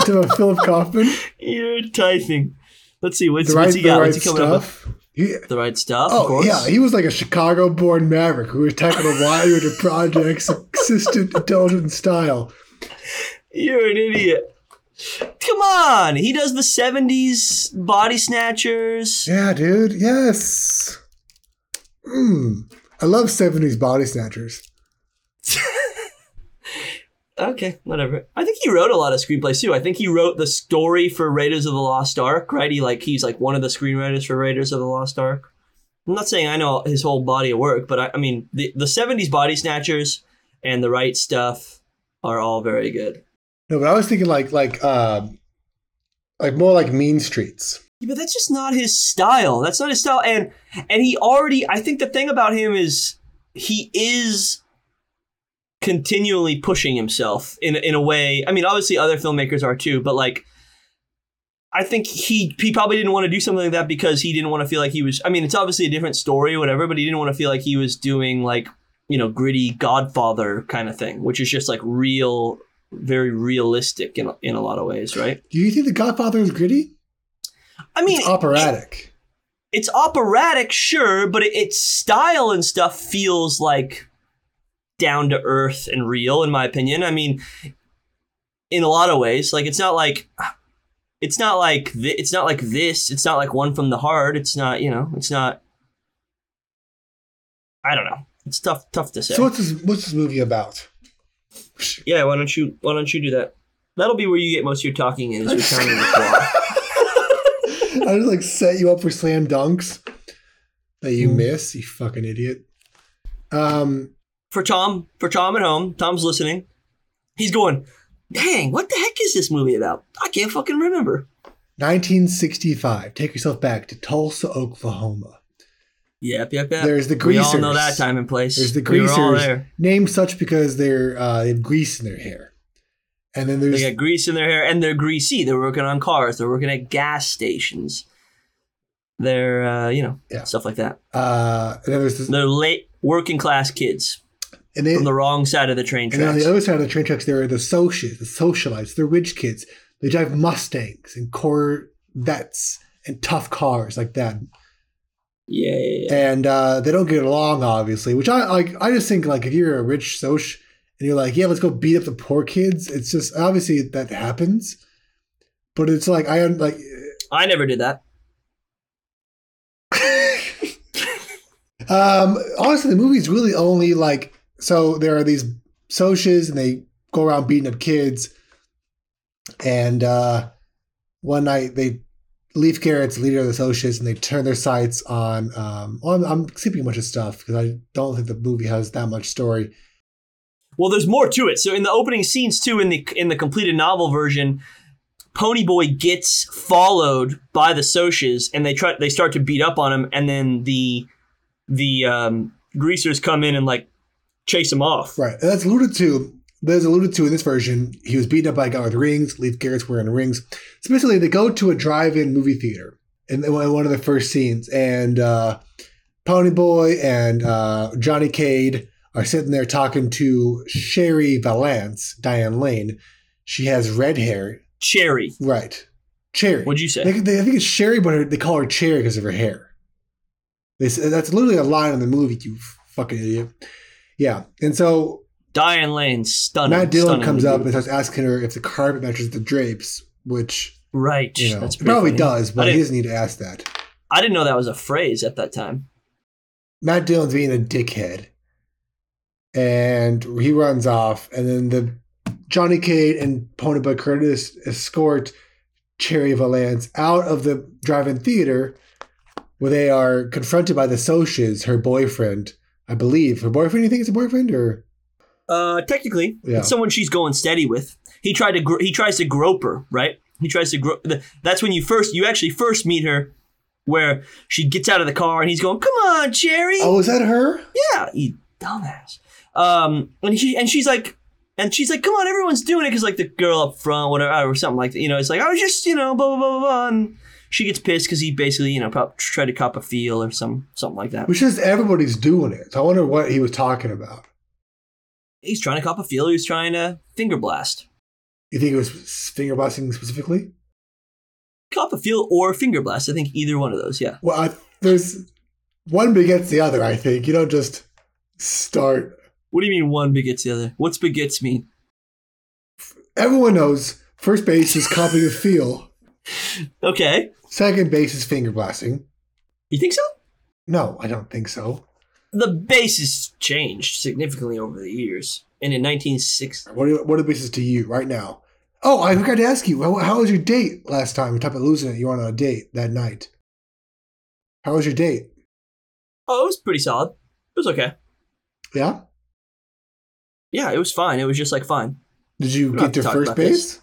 to Philip Kaufman. You're typing. Let's see. What's, The right, what's he got? right what's he coming up with? stuff. He, The right stuff. oh yeah, he was like a Chicago-born maverick who was tackling a wide range of projects, <laughs> consistent, intelligent style. You're an idiot. Come on. He does the '70s body snatchers. Yeah, dude. Yes. Mm. I love '70s body snatchers. <laughs> Okay, whatever. I think he wrote a lot of screenplays too. I think he wrote the story for Raiders of the Lost Ark, right? He like he's like one of the screenwriters for Raiders of the Lost Ark. I'm not saying I know his whole body of work, but I, I mean the the '70s body snatchers and the right stuff are all very good. No, but I was thinking like like um, like more like Mean Streets. Yeah, but that's just not his style. That's not his style. And and he already I think the thing about him is he is continually pushing himself in in a way. I mean, obviously other filmmakers are too, but like I think he he probably didn't want to do something like that because he didn't want to feel like he was I mean, it's obviously a different story or whatever, but he didn't want to feel like he was doing like, you know, gritty Godfather kind of thing, which is just like real very realistic in in a lot of ways, right? Do you think The Godfather is gritty? I mean, It's operatic. it's operatic, sure, but it, its style and stuff feels like down to earth and real, in my opinion. I mean, in a lot of ways, like it's not like it's not like thi- it's not like this. It's not like one from the heart. It's not you know. It's not. I don't know. It's tough tough to say. so what's this? What's this movie about? yeah, why don't you why don't you do that? That'll be where you get most of your talking in is returning the claw. I just like set you up for slam dunks that you Mm. miss, you fucking idiot. Um, For Tom, for Tom at home, Tom's listening. He's going, dang, what the heck is this movie about? I can't fucking remember. 1965. Take yourself back to Tulsa, Oklahoma. Yep, yep, yep. There's the we all know that time and place. There's the We were all greasers, there. named such because they're uh, they have grease in their hair. And then there's They got grease in their hair, and they're greasy. They're working on cars. They're working at gas stations. They're, uh, you know, Yeah. stuff like that. uh, and then there's this, They're late working class kids and they, from the wrong side of the train tracks. and on the other side of the train tracks there are the socials, the socialites, the rich kids. They drive Mustangs and Corvettes and tough cars like that. yeah, yeah, yeah. and uh, they don't get along, obviously. Which I like. I just think like if you're a rich soc and you're like, yeah, let's go beat up the poor kids. It's just obviously that happens, but it's like I like. I never did that. <laughs> um, honestly, the movie's really only like so there are these socs and they go around beating up kids, and uh, one night they Leif Garrett's leader of the socs and they turn their sights on. Um, well, I'm, I'm skipping a bunch of stuff because I don't think the movie has that much story. Well, there's more to it. So in the opening scenes too, in the in the completed novel version, Ponyboy gets followed by the Socs, and they try they start to beat up on him, and then the the um, greasers come in and like chase him off. Right. And that's alluded to. There's alluded to in this version. He was beaten up by a guy with rings. Leif Garrett's wearing rings. So basically, they go to a drive-in movie theater in, in one of the first scenes, and uh, Ponyboy and uh, Johnny Cade are sitting there talking to Sherry Valance, Diane Lane. She has red hair. Cherry. Right. Cherry. What'd you say? They, they, I think it's Sherry, but her, they call her Cherry because of her hair. They, that's literally a line in the movie, you fucking idiot. Yeah. And so Diane Lane, stunning. Matt Dillon comes up and starts asking her if the carpet matches the drapes, which right. you know That's pretty probably funny. does, but he doesn't need to ask that. I didn't know that was a phrase at that time. Matt Dillon's being a dickhead, and he runs off, and then the Johnny Cade and Ponyboy Curtis escort Cherry Valance out of the drive-in theater, where they are confronted by the Socs, her boyfriend, I believe. Her boyfriend? You think it's a boyfriend or? Uh, technically, Yeah. it's someone she's going steady with. He tried to gr- he tries to grope her, right? He tries to grope. That's when you first you actually first meet her, where she gets out of the car and he's going, "Come on, Cherry." Oh, is that her? Yeah, you dumbass. Um, and she and she's like, and she's like, "Come on, everyone's doing it," because like the girl up front, whatever, or something like that. You know, it's like I was just, you know, blah blah blah blah. blah. And she gets pissed because he basically, you know, tried to cop a feel or some something like that. Which is everybody's doing it. So I wonder what he was talking about. He's trying to cop a feel. He was trying to finger blast. You think it was finger blasting specifically? Cop a feel or finger blast. I think either one of those. Yeah. Well, I, there's one begets the other. I think you don't just start. What do you mean one begets the other? What's begets mean? Everyone knows first base is copying a feel. <laughs> Okay. Second base is finger blasting. You think so? No, I don't think so. The base has changed significantly over the years. And in 1960, What are, what are the bases to you right now? Oh, I forgot to ask you. How, how was your date last time? You talked about losing it. You were on a date that night. How was your date? oh, it was pretty solid. It was okay. Yeah. Yeah, it was fine. It was just like fine. Did you get to first base? this.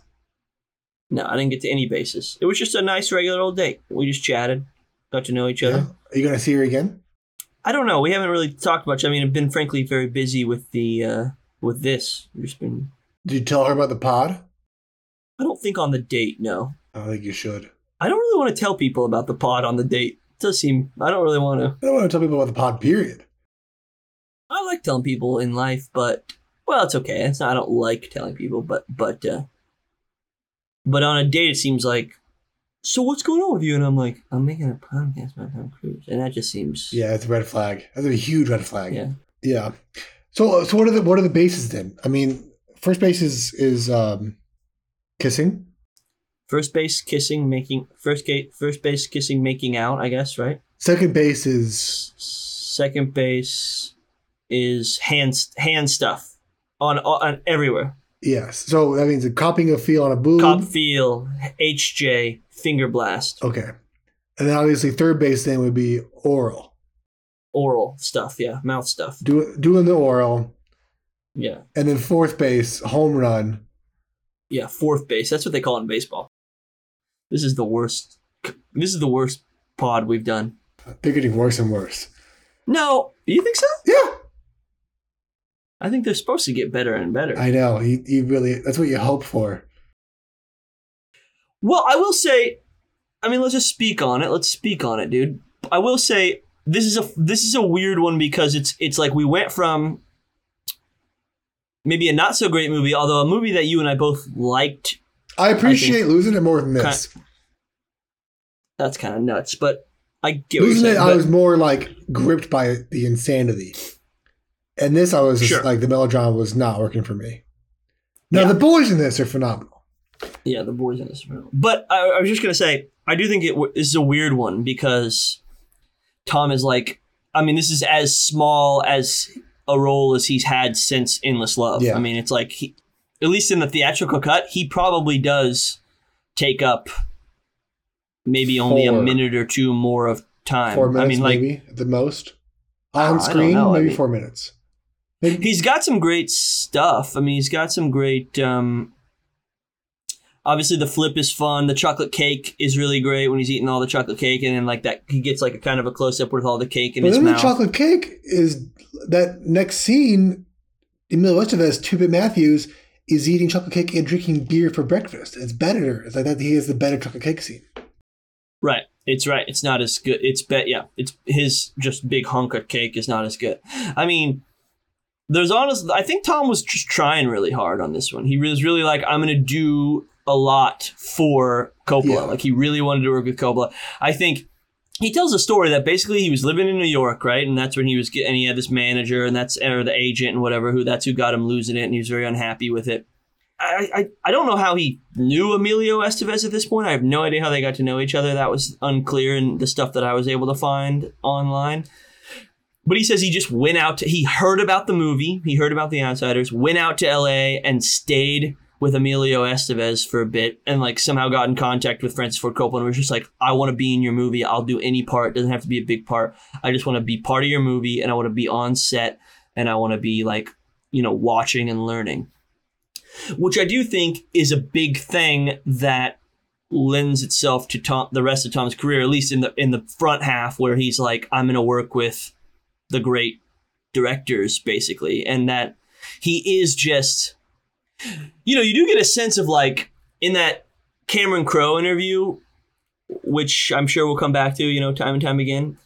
No, I didn't get to any bases. It was just a nice regular old date. We just chatted, got to know each other. Yeah. Are you gonna see her again? I don't know. We haven't really talked much. I mean, I've been frankly very busy with the uh with this. We've just been. Did you tell her about the pod? I don't think on the date. No, I think you should. I don't really want to tell people about the pod on the date. It does seem. I don't really want to. I don't want to tell people about the pod. Period. I like telling people in life, but well, it's okay. It's not. I don't like telling people, but but uh but on a date, it seems like. So what's going on with you? And I'm like, I'm making a podcast about Tom Cruise, and that just seems. Yeah, it's a red flag. That's a huge red flag. Yeah. Yeah. So so what are the what are the bases then? I mean, first base is is um kissing. First base kissing, making first gate, first base kissing, making out. I guess right. Second base is Second base is hand hand stuff on on everywhere. Yes. So that means a copying a feel on a boob. Cop feel, HJ, finger blast, Okay. And then obviously third base then would be oral. oral stuff. Yeah, mouth stuff. Do, doing the oral. Yeah, And then fourth base, home run. yeah. Fourth base. That's what they call it in baseball. This is the worst. This is the worst pod we've done. They're getting worse and worse. No, you think so? Yeah. I think they're supposed to get better and better. I know. You, you really, that's what you hope for. Well, I will say, I mean, let's just speak on it. Let's speak on it, dude. I will say this is a this is a weird one because it's it's like we went from maybe a not so great movie, although a movie that you and I both liked. I appreciate losing it more than this. That's kind of nuts, but I get what you're Losing it. I was more like gripped by the insanity. And this, I was just Sure. like, the melodrama was not working for me. Now, Yeah. the boys in this are phenomenal. Yeah, the boys in this room. But I, I was just gonna say, I do think it w- this is a weird one because Tom is like, I mean, this is as small as a role as he's had since Endless Love. Yeah. I mean, it's like he, at least in the theatrical cut, he probably does take up maybe only a minute or two more of time. Four minutes, I mean, like maybe, at the most. On don't screen, know. I maybe mean- four minutes. He's got some great stuff. I mean, he's got some great. Um, obviously, the flip is fun. The chocolate cake is really great when he's eating all the chocolate cake, and then like that, he gets like a kind of a close up with all the cake in but his then the chocolate cake is that next scene. Emilio Estevez, Two Bit Matthews, is eating chocolate cake and drinking beer for breakfast. It's better. It's like that. He has the better chocolate cake scene. Right. It's right. It's not as good. It's bet. Yeah. It's his just big hunk of cake is not as good. I mean, there's honest. I think Tom was just trying really hard on this one. He was really like, I'm gonna do a lot for Coppola. Yeah. Like he really wanted to work with Coppola. I think he tells a story that basically he was living in New York, right, and that's when he was getting. He had this manager, and that's or the agent and whatever. Who that's who got him losing it, and he was very unhappy with it. I, I, I don't know how he knew Emilio Estevez at this point. I have no idea how they got to know each other. That was unclear in the stuff that I was able to find online. But he says he just went out to, he heard about the movie, he heard about The Outsiders, went out to LA and stayed with Emilio Estevez for a bit and like somehow got in contact with Francis Ford Coppola and was just like, I want to be in your movie. I'll do any part. Doesn't have to be a big part. I just want to be part of your movie and I want to be on set and I want to be like, you know, watching and learning which I do think is a big thing that lends itself to Tom, the rest of Tom's career, at least in the in the front half, where he's like, I'm going to work with the great directors, basically, and that he is just, you know, you do get a sense of like in that Cameron Crowe interview, which I'm sure we'll come back to, you know, time and time again.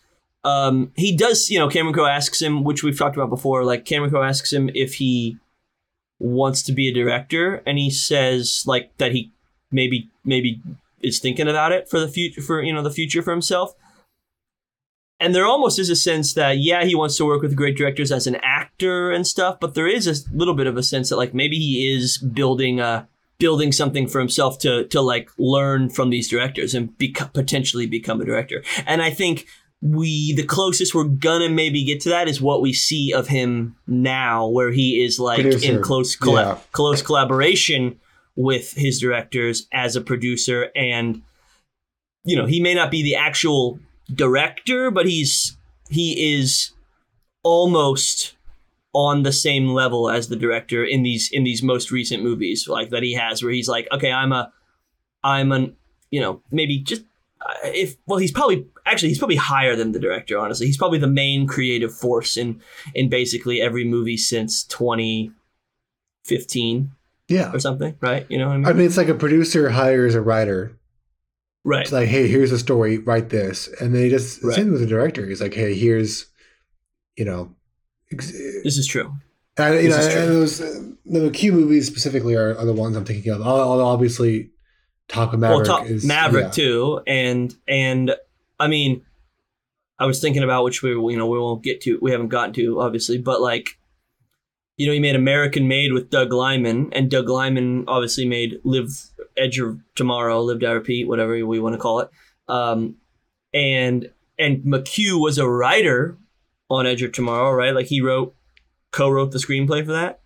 Um, he does, you know, Cameron Crowe asks him, which we've talked about before. Like Cameron Crowe asks him if he wants to be a director and he says like that he maybe maybe is thinking about it for the future for you know the future for himself and there almost is a sense that yeah he wants to work with great directors as an actor and stuff but there is a little bit of a sense that like maybe he is building a building something for himself to to like learn from these directors and beco- potentially become a director and i think we the closest we're gonna maybe get to that is what we see of him now where he is like Producer. in close colla- Yeah. close collaboration with his directors as a producer and you know he may not be the actual director but he's he is almost on the same level as the director in these in these most recent movies like that he has where he's like okay i'm a i'm an you know maybe just uh, if well he's probably actually he's probably higher than the director honestly he's probably the main creative force in in basically every movie since 2015 Yeah. or something right you know what i mean I mean, it's like a producer hires a writer. Right It's like, hey, here's a story, write this. And then he just, Right. same with the director. He's like, hey, here's, you know, ex- this is true And, you know, This is true. and those uh, the Q movies specifically are, are the ones I'm thinking of. Al- Although obviously, Top of Maverick well, top, is Maverick yeah. too, and and I mean, I was thinking about which we you know we won't get to, we haven't gotten to obviously, but like, you know, he made American Made with Doug Liman, and Doug Liman obviously made Live Edge of Tomorrow, Live Die Repeat, whatever we want to call it, um, and and McHugh was a writer on Edge of Tomorrow, right? Like he wrote, co-wrote the screenplay for that.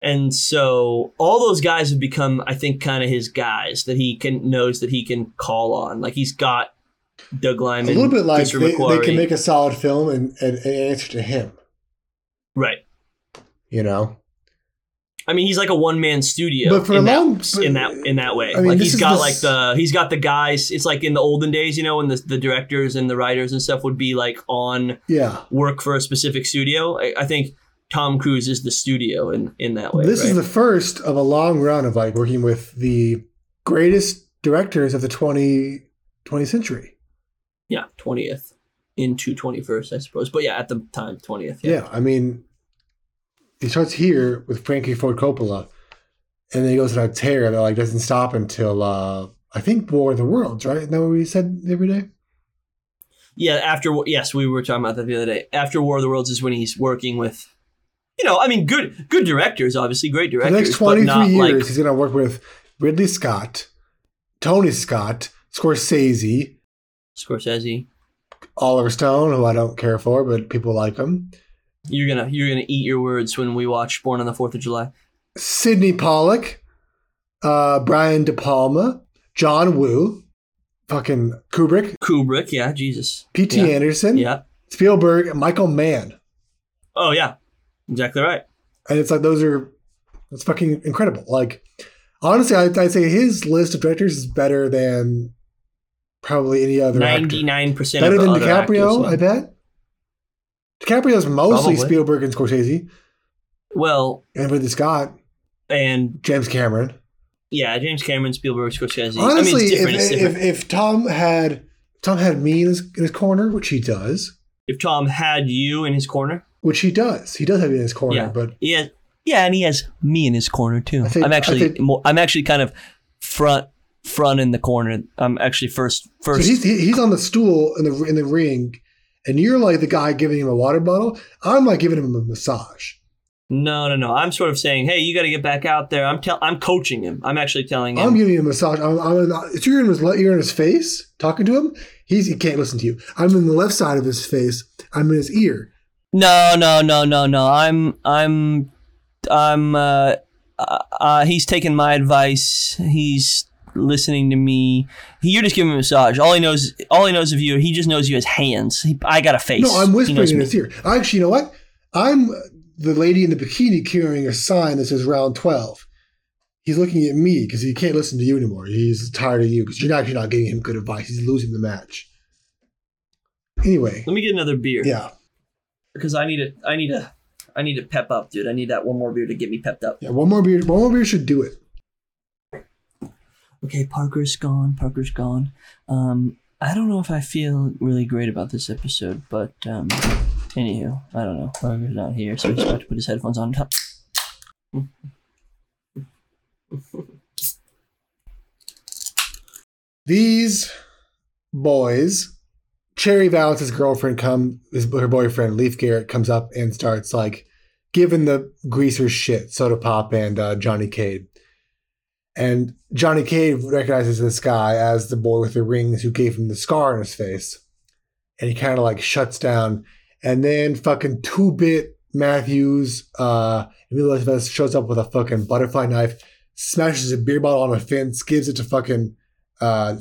And so all those guys have become, I think, kind of his guys that he can knows that he can call on. Like he's got Doug Liman, a little bit like they, they can make a solid film and, and, and answer to him. right. You know, I mean, he's like a one man studio But for in, that, long- but- in that in that way. I mean, like he's got the like the he's got the guys. It's like in the olden days, you know, when the the directors and the writers and stuff would be like on yeah. work for a specific studio. I, I think Tom Cruise is the studio in in that way. this right? is the first of a long run of like working with the greatest directors of the 20, 20th century. yeah twentieth into twenty first, I suppose. But yeah, at the time twentieth. Yeah. I mean, he starts here with Frankie Ford Coppola, and then he goes on a tear that like doesn't stop until uh I think War of the Worlds, right? Isn't that what we said every day? Yeah, after yes, we were talking about that the other day. After War of the Worlds is when he's working with, you know, I mean, good good directors, obviously great For directors, the next twenty years, like he's gonna work with Ridley Scott, Tony Scott, Scorsese, Scorsese. Oliver Stone, who I don't care for, but people like him. You're gonna you're gonna eat your words when we watch Born on the Fourth of July. Sidney Pollack, uh, Brian De Palma, John Woo, fucking Kubrick, Kubrick, yeah, Jesus, P.T. Yeah. Anderson, yeah. Spielberg, Michael Mann. Oh yeah, exactly right. And it's like those are that's fucking incredible. Like honestly, I'd, I'd say his list of directors is better than probably any other Ninety nine percent Better than DiCaprio, I actors, yeah. bet. DiCaprio's mostly Probably. Spielberg and Scorsese, Well, and Ridley Scott, and James Cameron. yeah, James Cameron, Spielberg, Scorsese. Honestly, I mean, it's different. if, different. if, if Tom had Tom had me in his, in his corner, which he does, if Tom had you in his corner, which he does, he does have me in his corner. Yeah. But has, yeah, and he has me in his corner too. I think- I'm I actually, think- more, I'm actually kind of front, front in the corner. I'm actually first, so first. he's he- he's on the stool in the in the ring, and you're like the guy giving him a water bottle. I'm like giving him a massage. no, no, no. I'm sort of saying, hey, you got to get back out there. I'm tell, I'm coaching him. I'm actually telling him. I'm giving him a massage. I'm, I'm in, you're in his you're in his face talking to him. He's he can't listen to you. I'm in the left side of his face. I'm in his ear. No, no, no, no, no. I'm, I'm, I'm. Uh, uh, uh, he's taking my advice. He's listening to me. He, you're just giving him a massage. All he knows, all he knows of you, he just knows you as hands. He, I got a face. No, I'm whispering in his ear. Actually, you know what? I'm the lady in the bikini carrying a sign that says round 12. He's looking at me because he can't listen to you anymore. He's tired of you because you're actually not giving him good advice. He's losing the match. Anyway, Let me get another beer. yeah. because I need to. I need to. I need to pep up, dude. I need that one more beer to get me pepped up. Yeah, one more beer. One more beer should do it. Okay, Parker's gone. Parker's gone. Um, I don't know if I feel really great about this episode, but um, anywho, I don't know. Parker's not here, so he's about to put his headphones on. Top. These boys, Cherry Valance's girlfriend come, his, her boyfriend Leif Garrett comes up and starts like giving the greasers shit, Soda Pop and uh, Johnny Cade. And Johnny Cade recognizes this guy as the boy with the rings who gave him the scar on his face. And he kind of like shuts down. And then fucking two bit Matthews, uh, Emilio Estevez shows up with a fucking butterfly knife, smashes a beer bottle on a fence, gives it to fucking uh,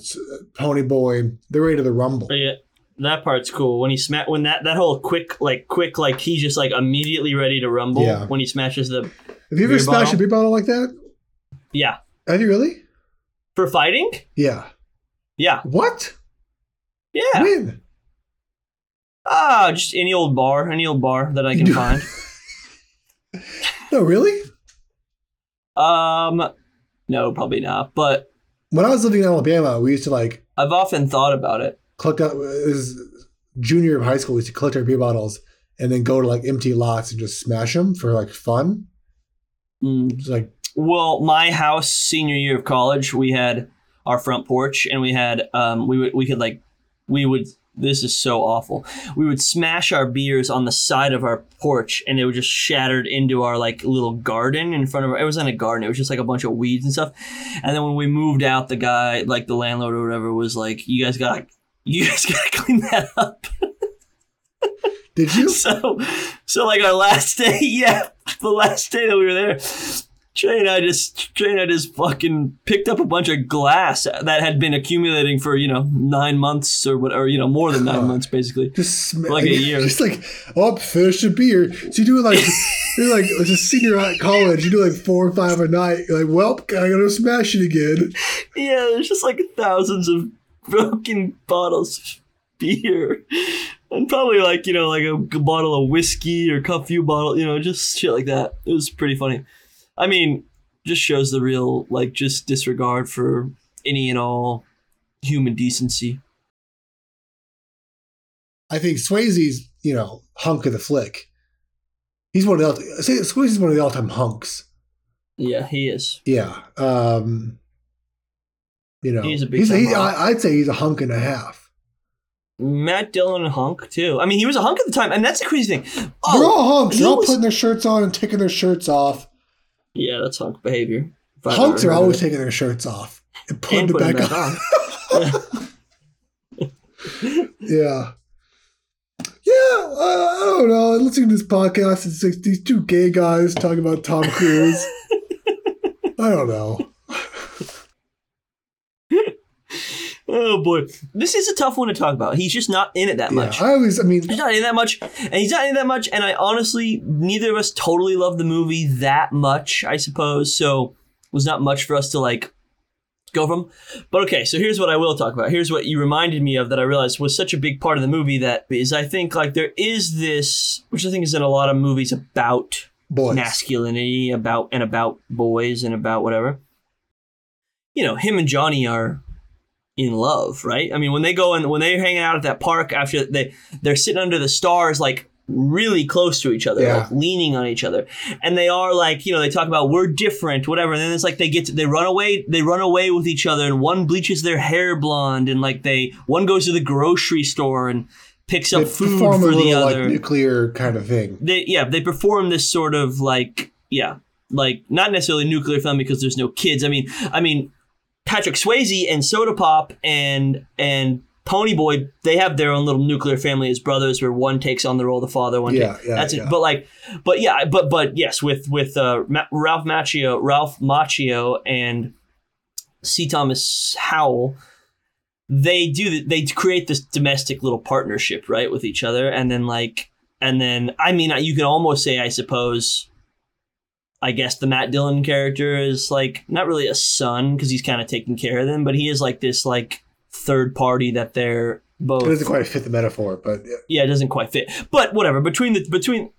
Pony Boy. They're ready to the rumble. But yeah, that part's cool. When he sma- when that that whole quick like quick like he's just like immediately ready to rumble Yeah. when he smashes the Have you ever smashed bottle? a beer bottle like that? yeah Have you really? for fighting. Yeah. Yeah, What? yeah. When? Ah, just any old bar, any old bar that I can <laughs> find. No, really? Um, no, probably not. But When I was living in Alabama, we used to like I've often thought about it. collect out. It was junior of high school. We used to collect our beer bottles and then go to like empty lots and just smash them for like fun. Mm. It's like Well, my house senior year of college, we had our front porch, and we had um, we would we could like we would. This is so awful. We would smash our beers on the side of our porch, and it would just shattered into our like little garden in front of. Our, it wasn't a garden; it was just like a bunch of weeds and stuff. And then when we moved out, the guy, like the landlord or whatever, was like, "You guys got, you guys <laughs> got to clean that up." Did you? <laughs> so, so like our last day, <laughs> yeah. the last day that we were there, Trey and I just Trey and I just fucking picked up a bunch of glass that had been accumulating for you know nine months or what or you know more than nine <laughs> months basically. Just sm- Like a <laughs> year. Just like, oh, finish a beer. So you do it like, <laughs> you're like, as a senior at college, you do like four or five a night. You're like, well, I gotta smash it again. Yeah, there's just like thousands of broken bottles of beer. And probably like, you know, like a bottle of whiskey or a few bottle, you know, just shit like that. It was pretty funny. I mean, just shows the real, like, just disregard for any and all human decency. I think Swayze's, you know, hunk of the flick. He's one of the, say Swayze's one of the all-time hunks. Yeah, he is. Yeah. Um, you know, He's a big he's, he. I, I'd say he's a hunk and a half. Matt Dillon and Hunk, too. I mean, he was a hunk at the time, and that's the crazy thing. They're Oh, all hunks. he They're all was- putting their shirts on and taking their shirts off. Yeah, that's hunk behavior. Hunks are always taking their shirts off and putting and it putting back, it on. back on. <laughs> Yeah. Yeah, uh, I don't know. Listening to this podcast, it's like these two gay guys talking about Tom Cruise. <laughs> I don't know. Oh boy, this is a tough one to talk about. He's just not in it that Yeah, much. I always, I mean, He's not in it that much, and he's not in it that much. And I honestly, neither of us totally love the movie that much. I suppose so. Was not much for us to like go from. But okay, so here's what I will talk about. Here's what you reminded me of that I realized was such a big part of the movie. That is, I think like there is this, which I think is in a lot of movies about boys. masculinity about and about boys and about whatever. You know, him and Johnny are in love, right? I mean, when they go and when they're hanging out at that park after they they're sitting under the stars, like really close to each other, Yeah. like leaning on each other, and they are like, you know, they talk about we're different, whatever, and then it's like they get to, they run away, they run away with each other, and one bleaches their hair blonde, and like they one goes to the grocery store and picks They up food perform a for the other like nuclear kind of thing. they yeah they perform this sort of like yeah like not necessarily nuclear family because there's no kids i mean i mean patrick swayze and soda pop and and pony boy they have their own little nuclear family as brothers where one takes on the role of the father one Yeah, takes, yeah, that's yeah. it but like but yeah but but yes with with uh Ma- ralph macchio ralph macchio and c. Thomas howell they do they create this domestic little partnership right with each other. And then like and then i mean you can almost say i suppose i guess the matt dillon character is like not really a son because he's kind of taking care of them but he is like this like third party that they're both It doesn't quite fit the metaphor, but yeah. yeah, it doesn't quite fit. But whatever. Between the between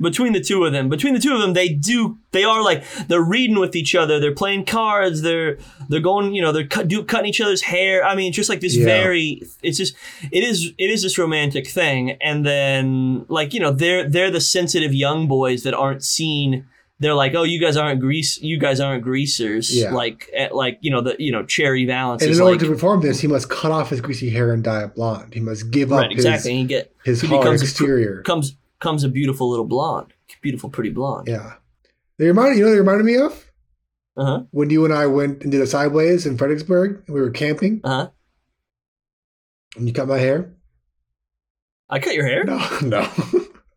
between the two of them, between the two of them, they do they are like they're reading with each other. They're playing cards. They're they're going. You know, they're cut, do, cutting each other's hair. I mean, just like this Yeah. very. It's just it is it is this romantic thing. And then like you know they're they're the sensitive young boys that aren't seen. They're like, oh, you guys aren't grease. You guys aren't greasers. Yeah. Like, eh, like you know the you know Cherry Valance And in order like to perform this, he must cut off his greasy hair and dye it blonde. He must give right up exactly. And his, you get his he hard becomes a exterior. comes comes a beautiful little blonde, beautiful pretty blonde. yeah. They remind you know they reminded me of? Uh huh. When you and I went and did a sideways in Fredericksburg and we were camping Uh huh. and you cut my hair? I cut your hair. No, <laughs> no.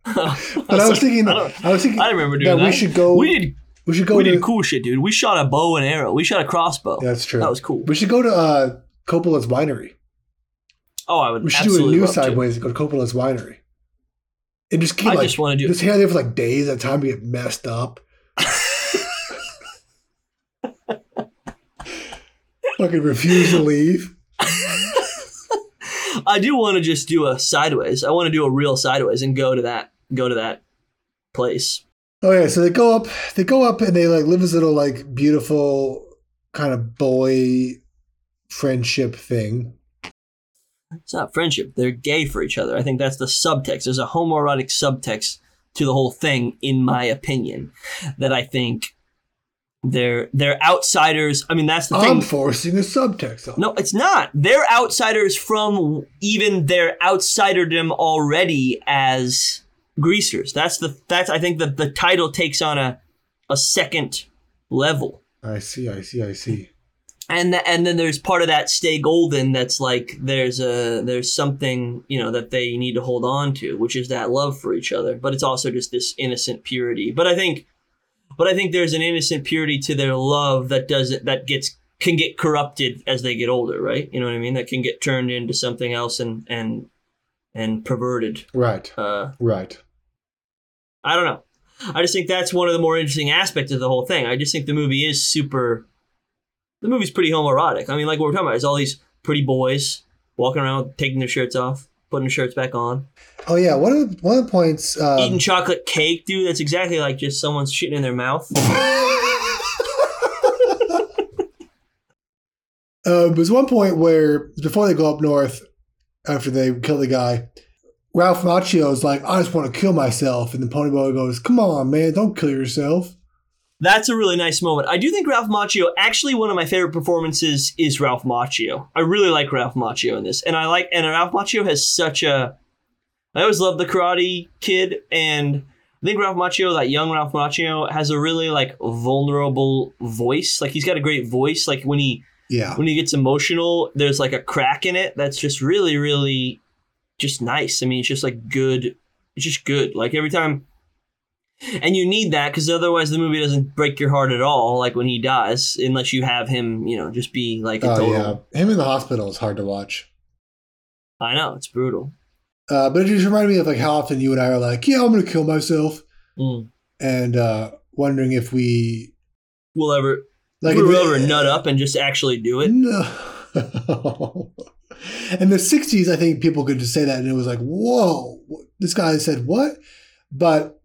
<laughs> but I was thinking I, I was thinking I remember doing that that. we should go We did. we should go we to did cool shit, dude. We shot a bow and arrow. We shot a crossbow. That's true. That was cool. We should go to uh Coppola's winery. Oh, I would. We should do a new love to. sideways and go to Coppola's winery. And just keep I like just want to do. just hang out there for like days at a time to get messed up. <laughs> Fucking refuse to leave. <laughs> I do want to just do a sideways. I want to do a real sideways and go to that. Go to that place. Oh yeah, so they go up they go up and they like live this little like beautiful kind of boy friendship thing. It's not friendship. They're gay for each other. I think that's the subtext. There's a homoerotic subtext to the whole thing, in my opinion, that I think they're they're outsiders. I mean, that's the thing. I'm thing. forcing a subtext on. No, it's not. They're outsiders from even their outsiderdom already as greasers. That's the that's I think that the title takes on a a second level. I see, I see, I see. and th- and then there's part of that stay golden that's like there's a there's something you know that they need to hold on to which is that love for each other but it's also just this innocent purity but i think but i think there's an innocent purity to their love that does it that gets can get corrupted as they get older right you know what i mean that can get turned into something else and and and perverted Right. uh Right. I don't know. I just think that's one of the more interesting aspects of the whole thing. I just think the movie is super. The movie's pretty homoerotic. I mean, like what we're talking about is all these pretty boys walking around taking their shirts off, putting their shirts back on, Oh yeah. One of the, one of the points. Um, eating chocolate cake, dude. That's exactly like just someone's shitting in their mouth. Uh, <laughs> there's one point where before they go up north, after they kill the guy, Ralph Macchio is like, "I just want to kill myself," and the Ponyboy goes, "Come on, man, don't kill yourself." That's a really nice moment. I do think Ralph Macchio, actually, one of my favorite performances is Ralph Macchio. I really like Ralph Macchio in this, and I like and Ralph Macchio has such a. I always love the Karate Kid, and I think Ralph Macchio, that young Ralph Macchio, has a really like vulnerable voice. Like he's got a great voice. Like when he Yeah. when he gets emotional, there's like a crack in it that's just really, really, just nice. I mean, it's just like good. It's just good. Like every time, and you need that because otherwise the movie doesn't break your heart at all. Like when he dies, unless you have him, you know, just be like Oh total. yeah. Him in the hospital is hard to watch. I know it's brutal. Uh, but it just reminded me of like how often you and I are like, "Yeah, I'm gonna kill myself," Mm. and uh, wondering if we We'll ever, like we- ever nut up and just actually do it. No. <laughs> In the 60s, I think people could just say that and it was like, whoa, this guy said what? But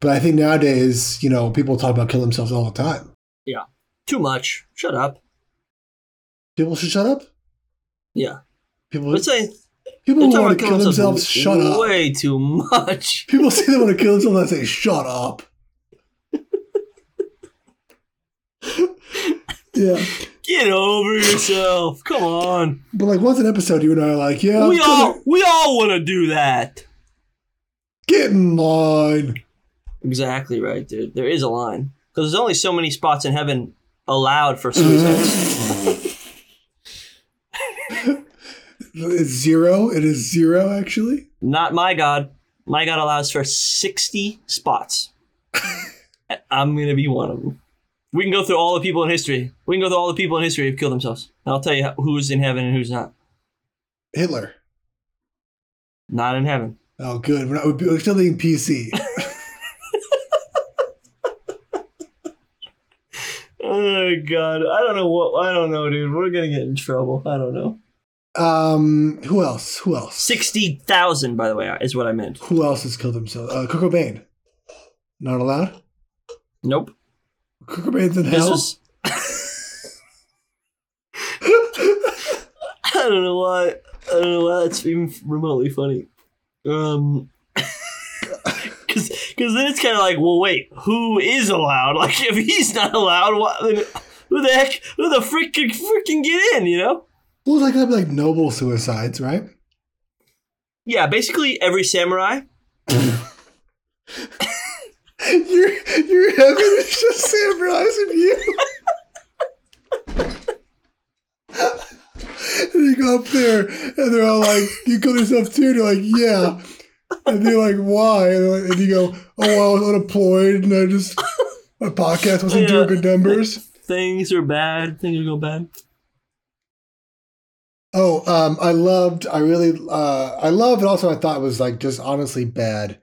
but I think nowadays, you know, people talk about killing themselves all the time. Yeah. Too much. Shut up. People should shut up. Yeah. People, Let's say people who want to kill killing themselves, shut up. Way too much. <laughs> People say they want to kill themselves, and I say, shut up. <laughs> yeah. Get over yourself. Come on. But like once an episode, you and I are like, yeah, we gonna all we all want to do that. get in line. Exactly right, dude. There is a line because there's only so many spots in heaven allowed for suicides. <laughs> It's zero. It is zero, actually. Not my God. My God allows for sixty spots. <laughs> I'm gonna be one of them. We can go through all the people in history. We can go through all the people in history who've killed themselves. And I'll tell you who's in heaven and who's not. Hitler. Not in heaven. Oh, good. We're, not, we're still being PC. <laughs> Oh God, I don't know what. I don't know, dude. We're gonna get in trouble. I don't know. um, who else? Who else? Sixty thousand, by the way, is what I meant. Who else has killed himself? Uh, Kurt Cobain. Not allowed. Nope. Cobain's in hell. is. <laughs> I don't know why. I don't know why that's even remotely funny. Um, <laughs> because because then it's kind of like, well, wait, who is allowed? <laughs> Like, if he's not allowed, what? Then who the heck? Who the frick can freaking get in? You know? well, like like noble suicides, right? Yeah, basically every samurai. Your your heaven is just summarizing you. and you go up there, and they're all like, "You killed yourself too?" And you're like, "Yeah." And they're like, "Why?" And, like- and you go, "Oh, I was unemployed, and I just my podcast wasn't doing good numbers." Things are bad. Things are going bad. Oh, um, I loved. I really, uh, I loved, and also I thought was like just honestly bad.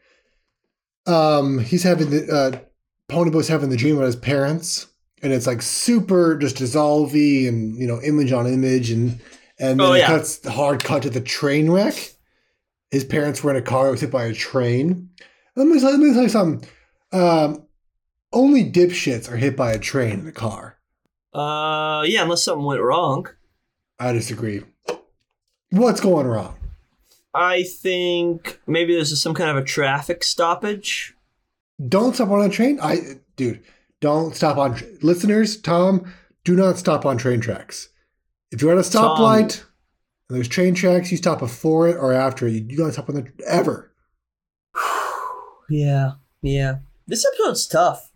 Um, he's having the uh, Ponyboy's having the dream about his parents, and it's like super just dissolvey and you know image on image, and and then Oh, it cuts the hard cut to the train wreck. His parents were in a car, was hit by a train. Let me let me tell you something. Um, only dipshits are hit by a train in a car. Uh, yeah, unless something went wrong. I disagree. What's going wrong? I think maybe there's some kind of a traffic stoppage. Don't stop on a train. I, dude, don't stop on tra- listeners. Tom, do not stop on train tracks. If you're at a stoplight and there's train tracks, you stop before it or after it. You, you don't stop on the ever. <sighs> Yeah, yeah. This episode's tough.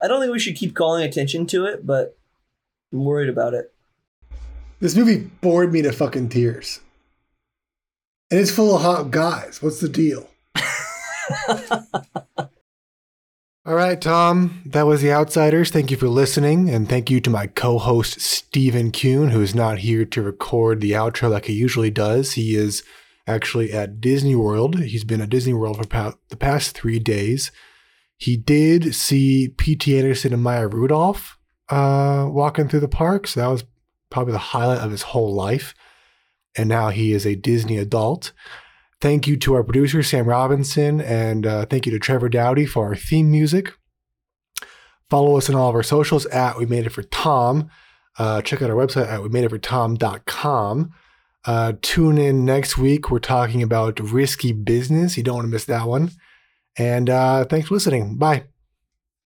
I don't think we should keep calling attention to it, but I'm worried about it. This movie bored me to fucking tears. And it's full of hot guys. What's the deal? <laughs> All right, Tom, that was The Outsiders. Thank you for listening. And thank you to my co host, Stephen Kuhn, who is not here to record the outro like he usually does. He is actually at Disney World. He's been at Disney World for pa- the past three days. He did see P.T. Anderson and Maya Rudolph uh, walking through the park. So that was probably the highlight of his whole life. And now he is a Disney adult. Thank you to our producer, Sam Robinson, and uh, thank you to Trevor Dowdy for our theme music. Follow us on all of our socials at We Made It For Tom. Uh, check out our website at We Made It For Tom.com. Uh, tune in next week. We're talking about risky business. You don't want to miss that one. And uh, thanks for listening. Bye.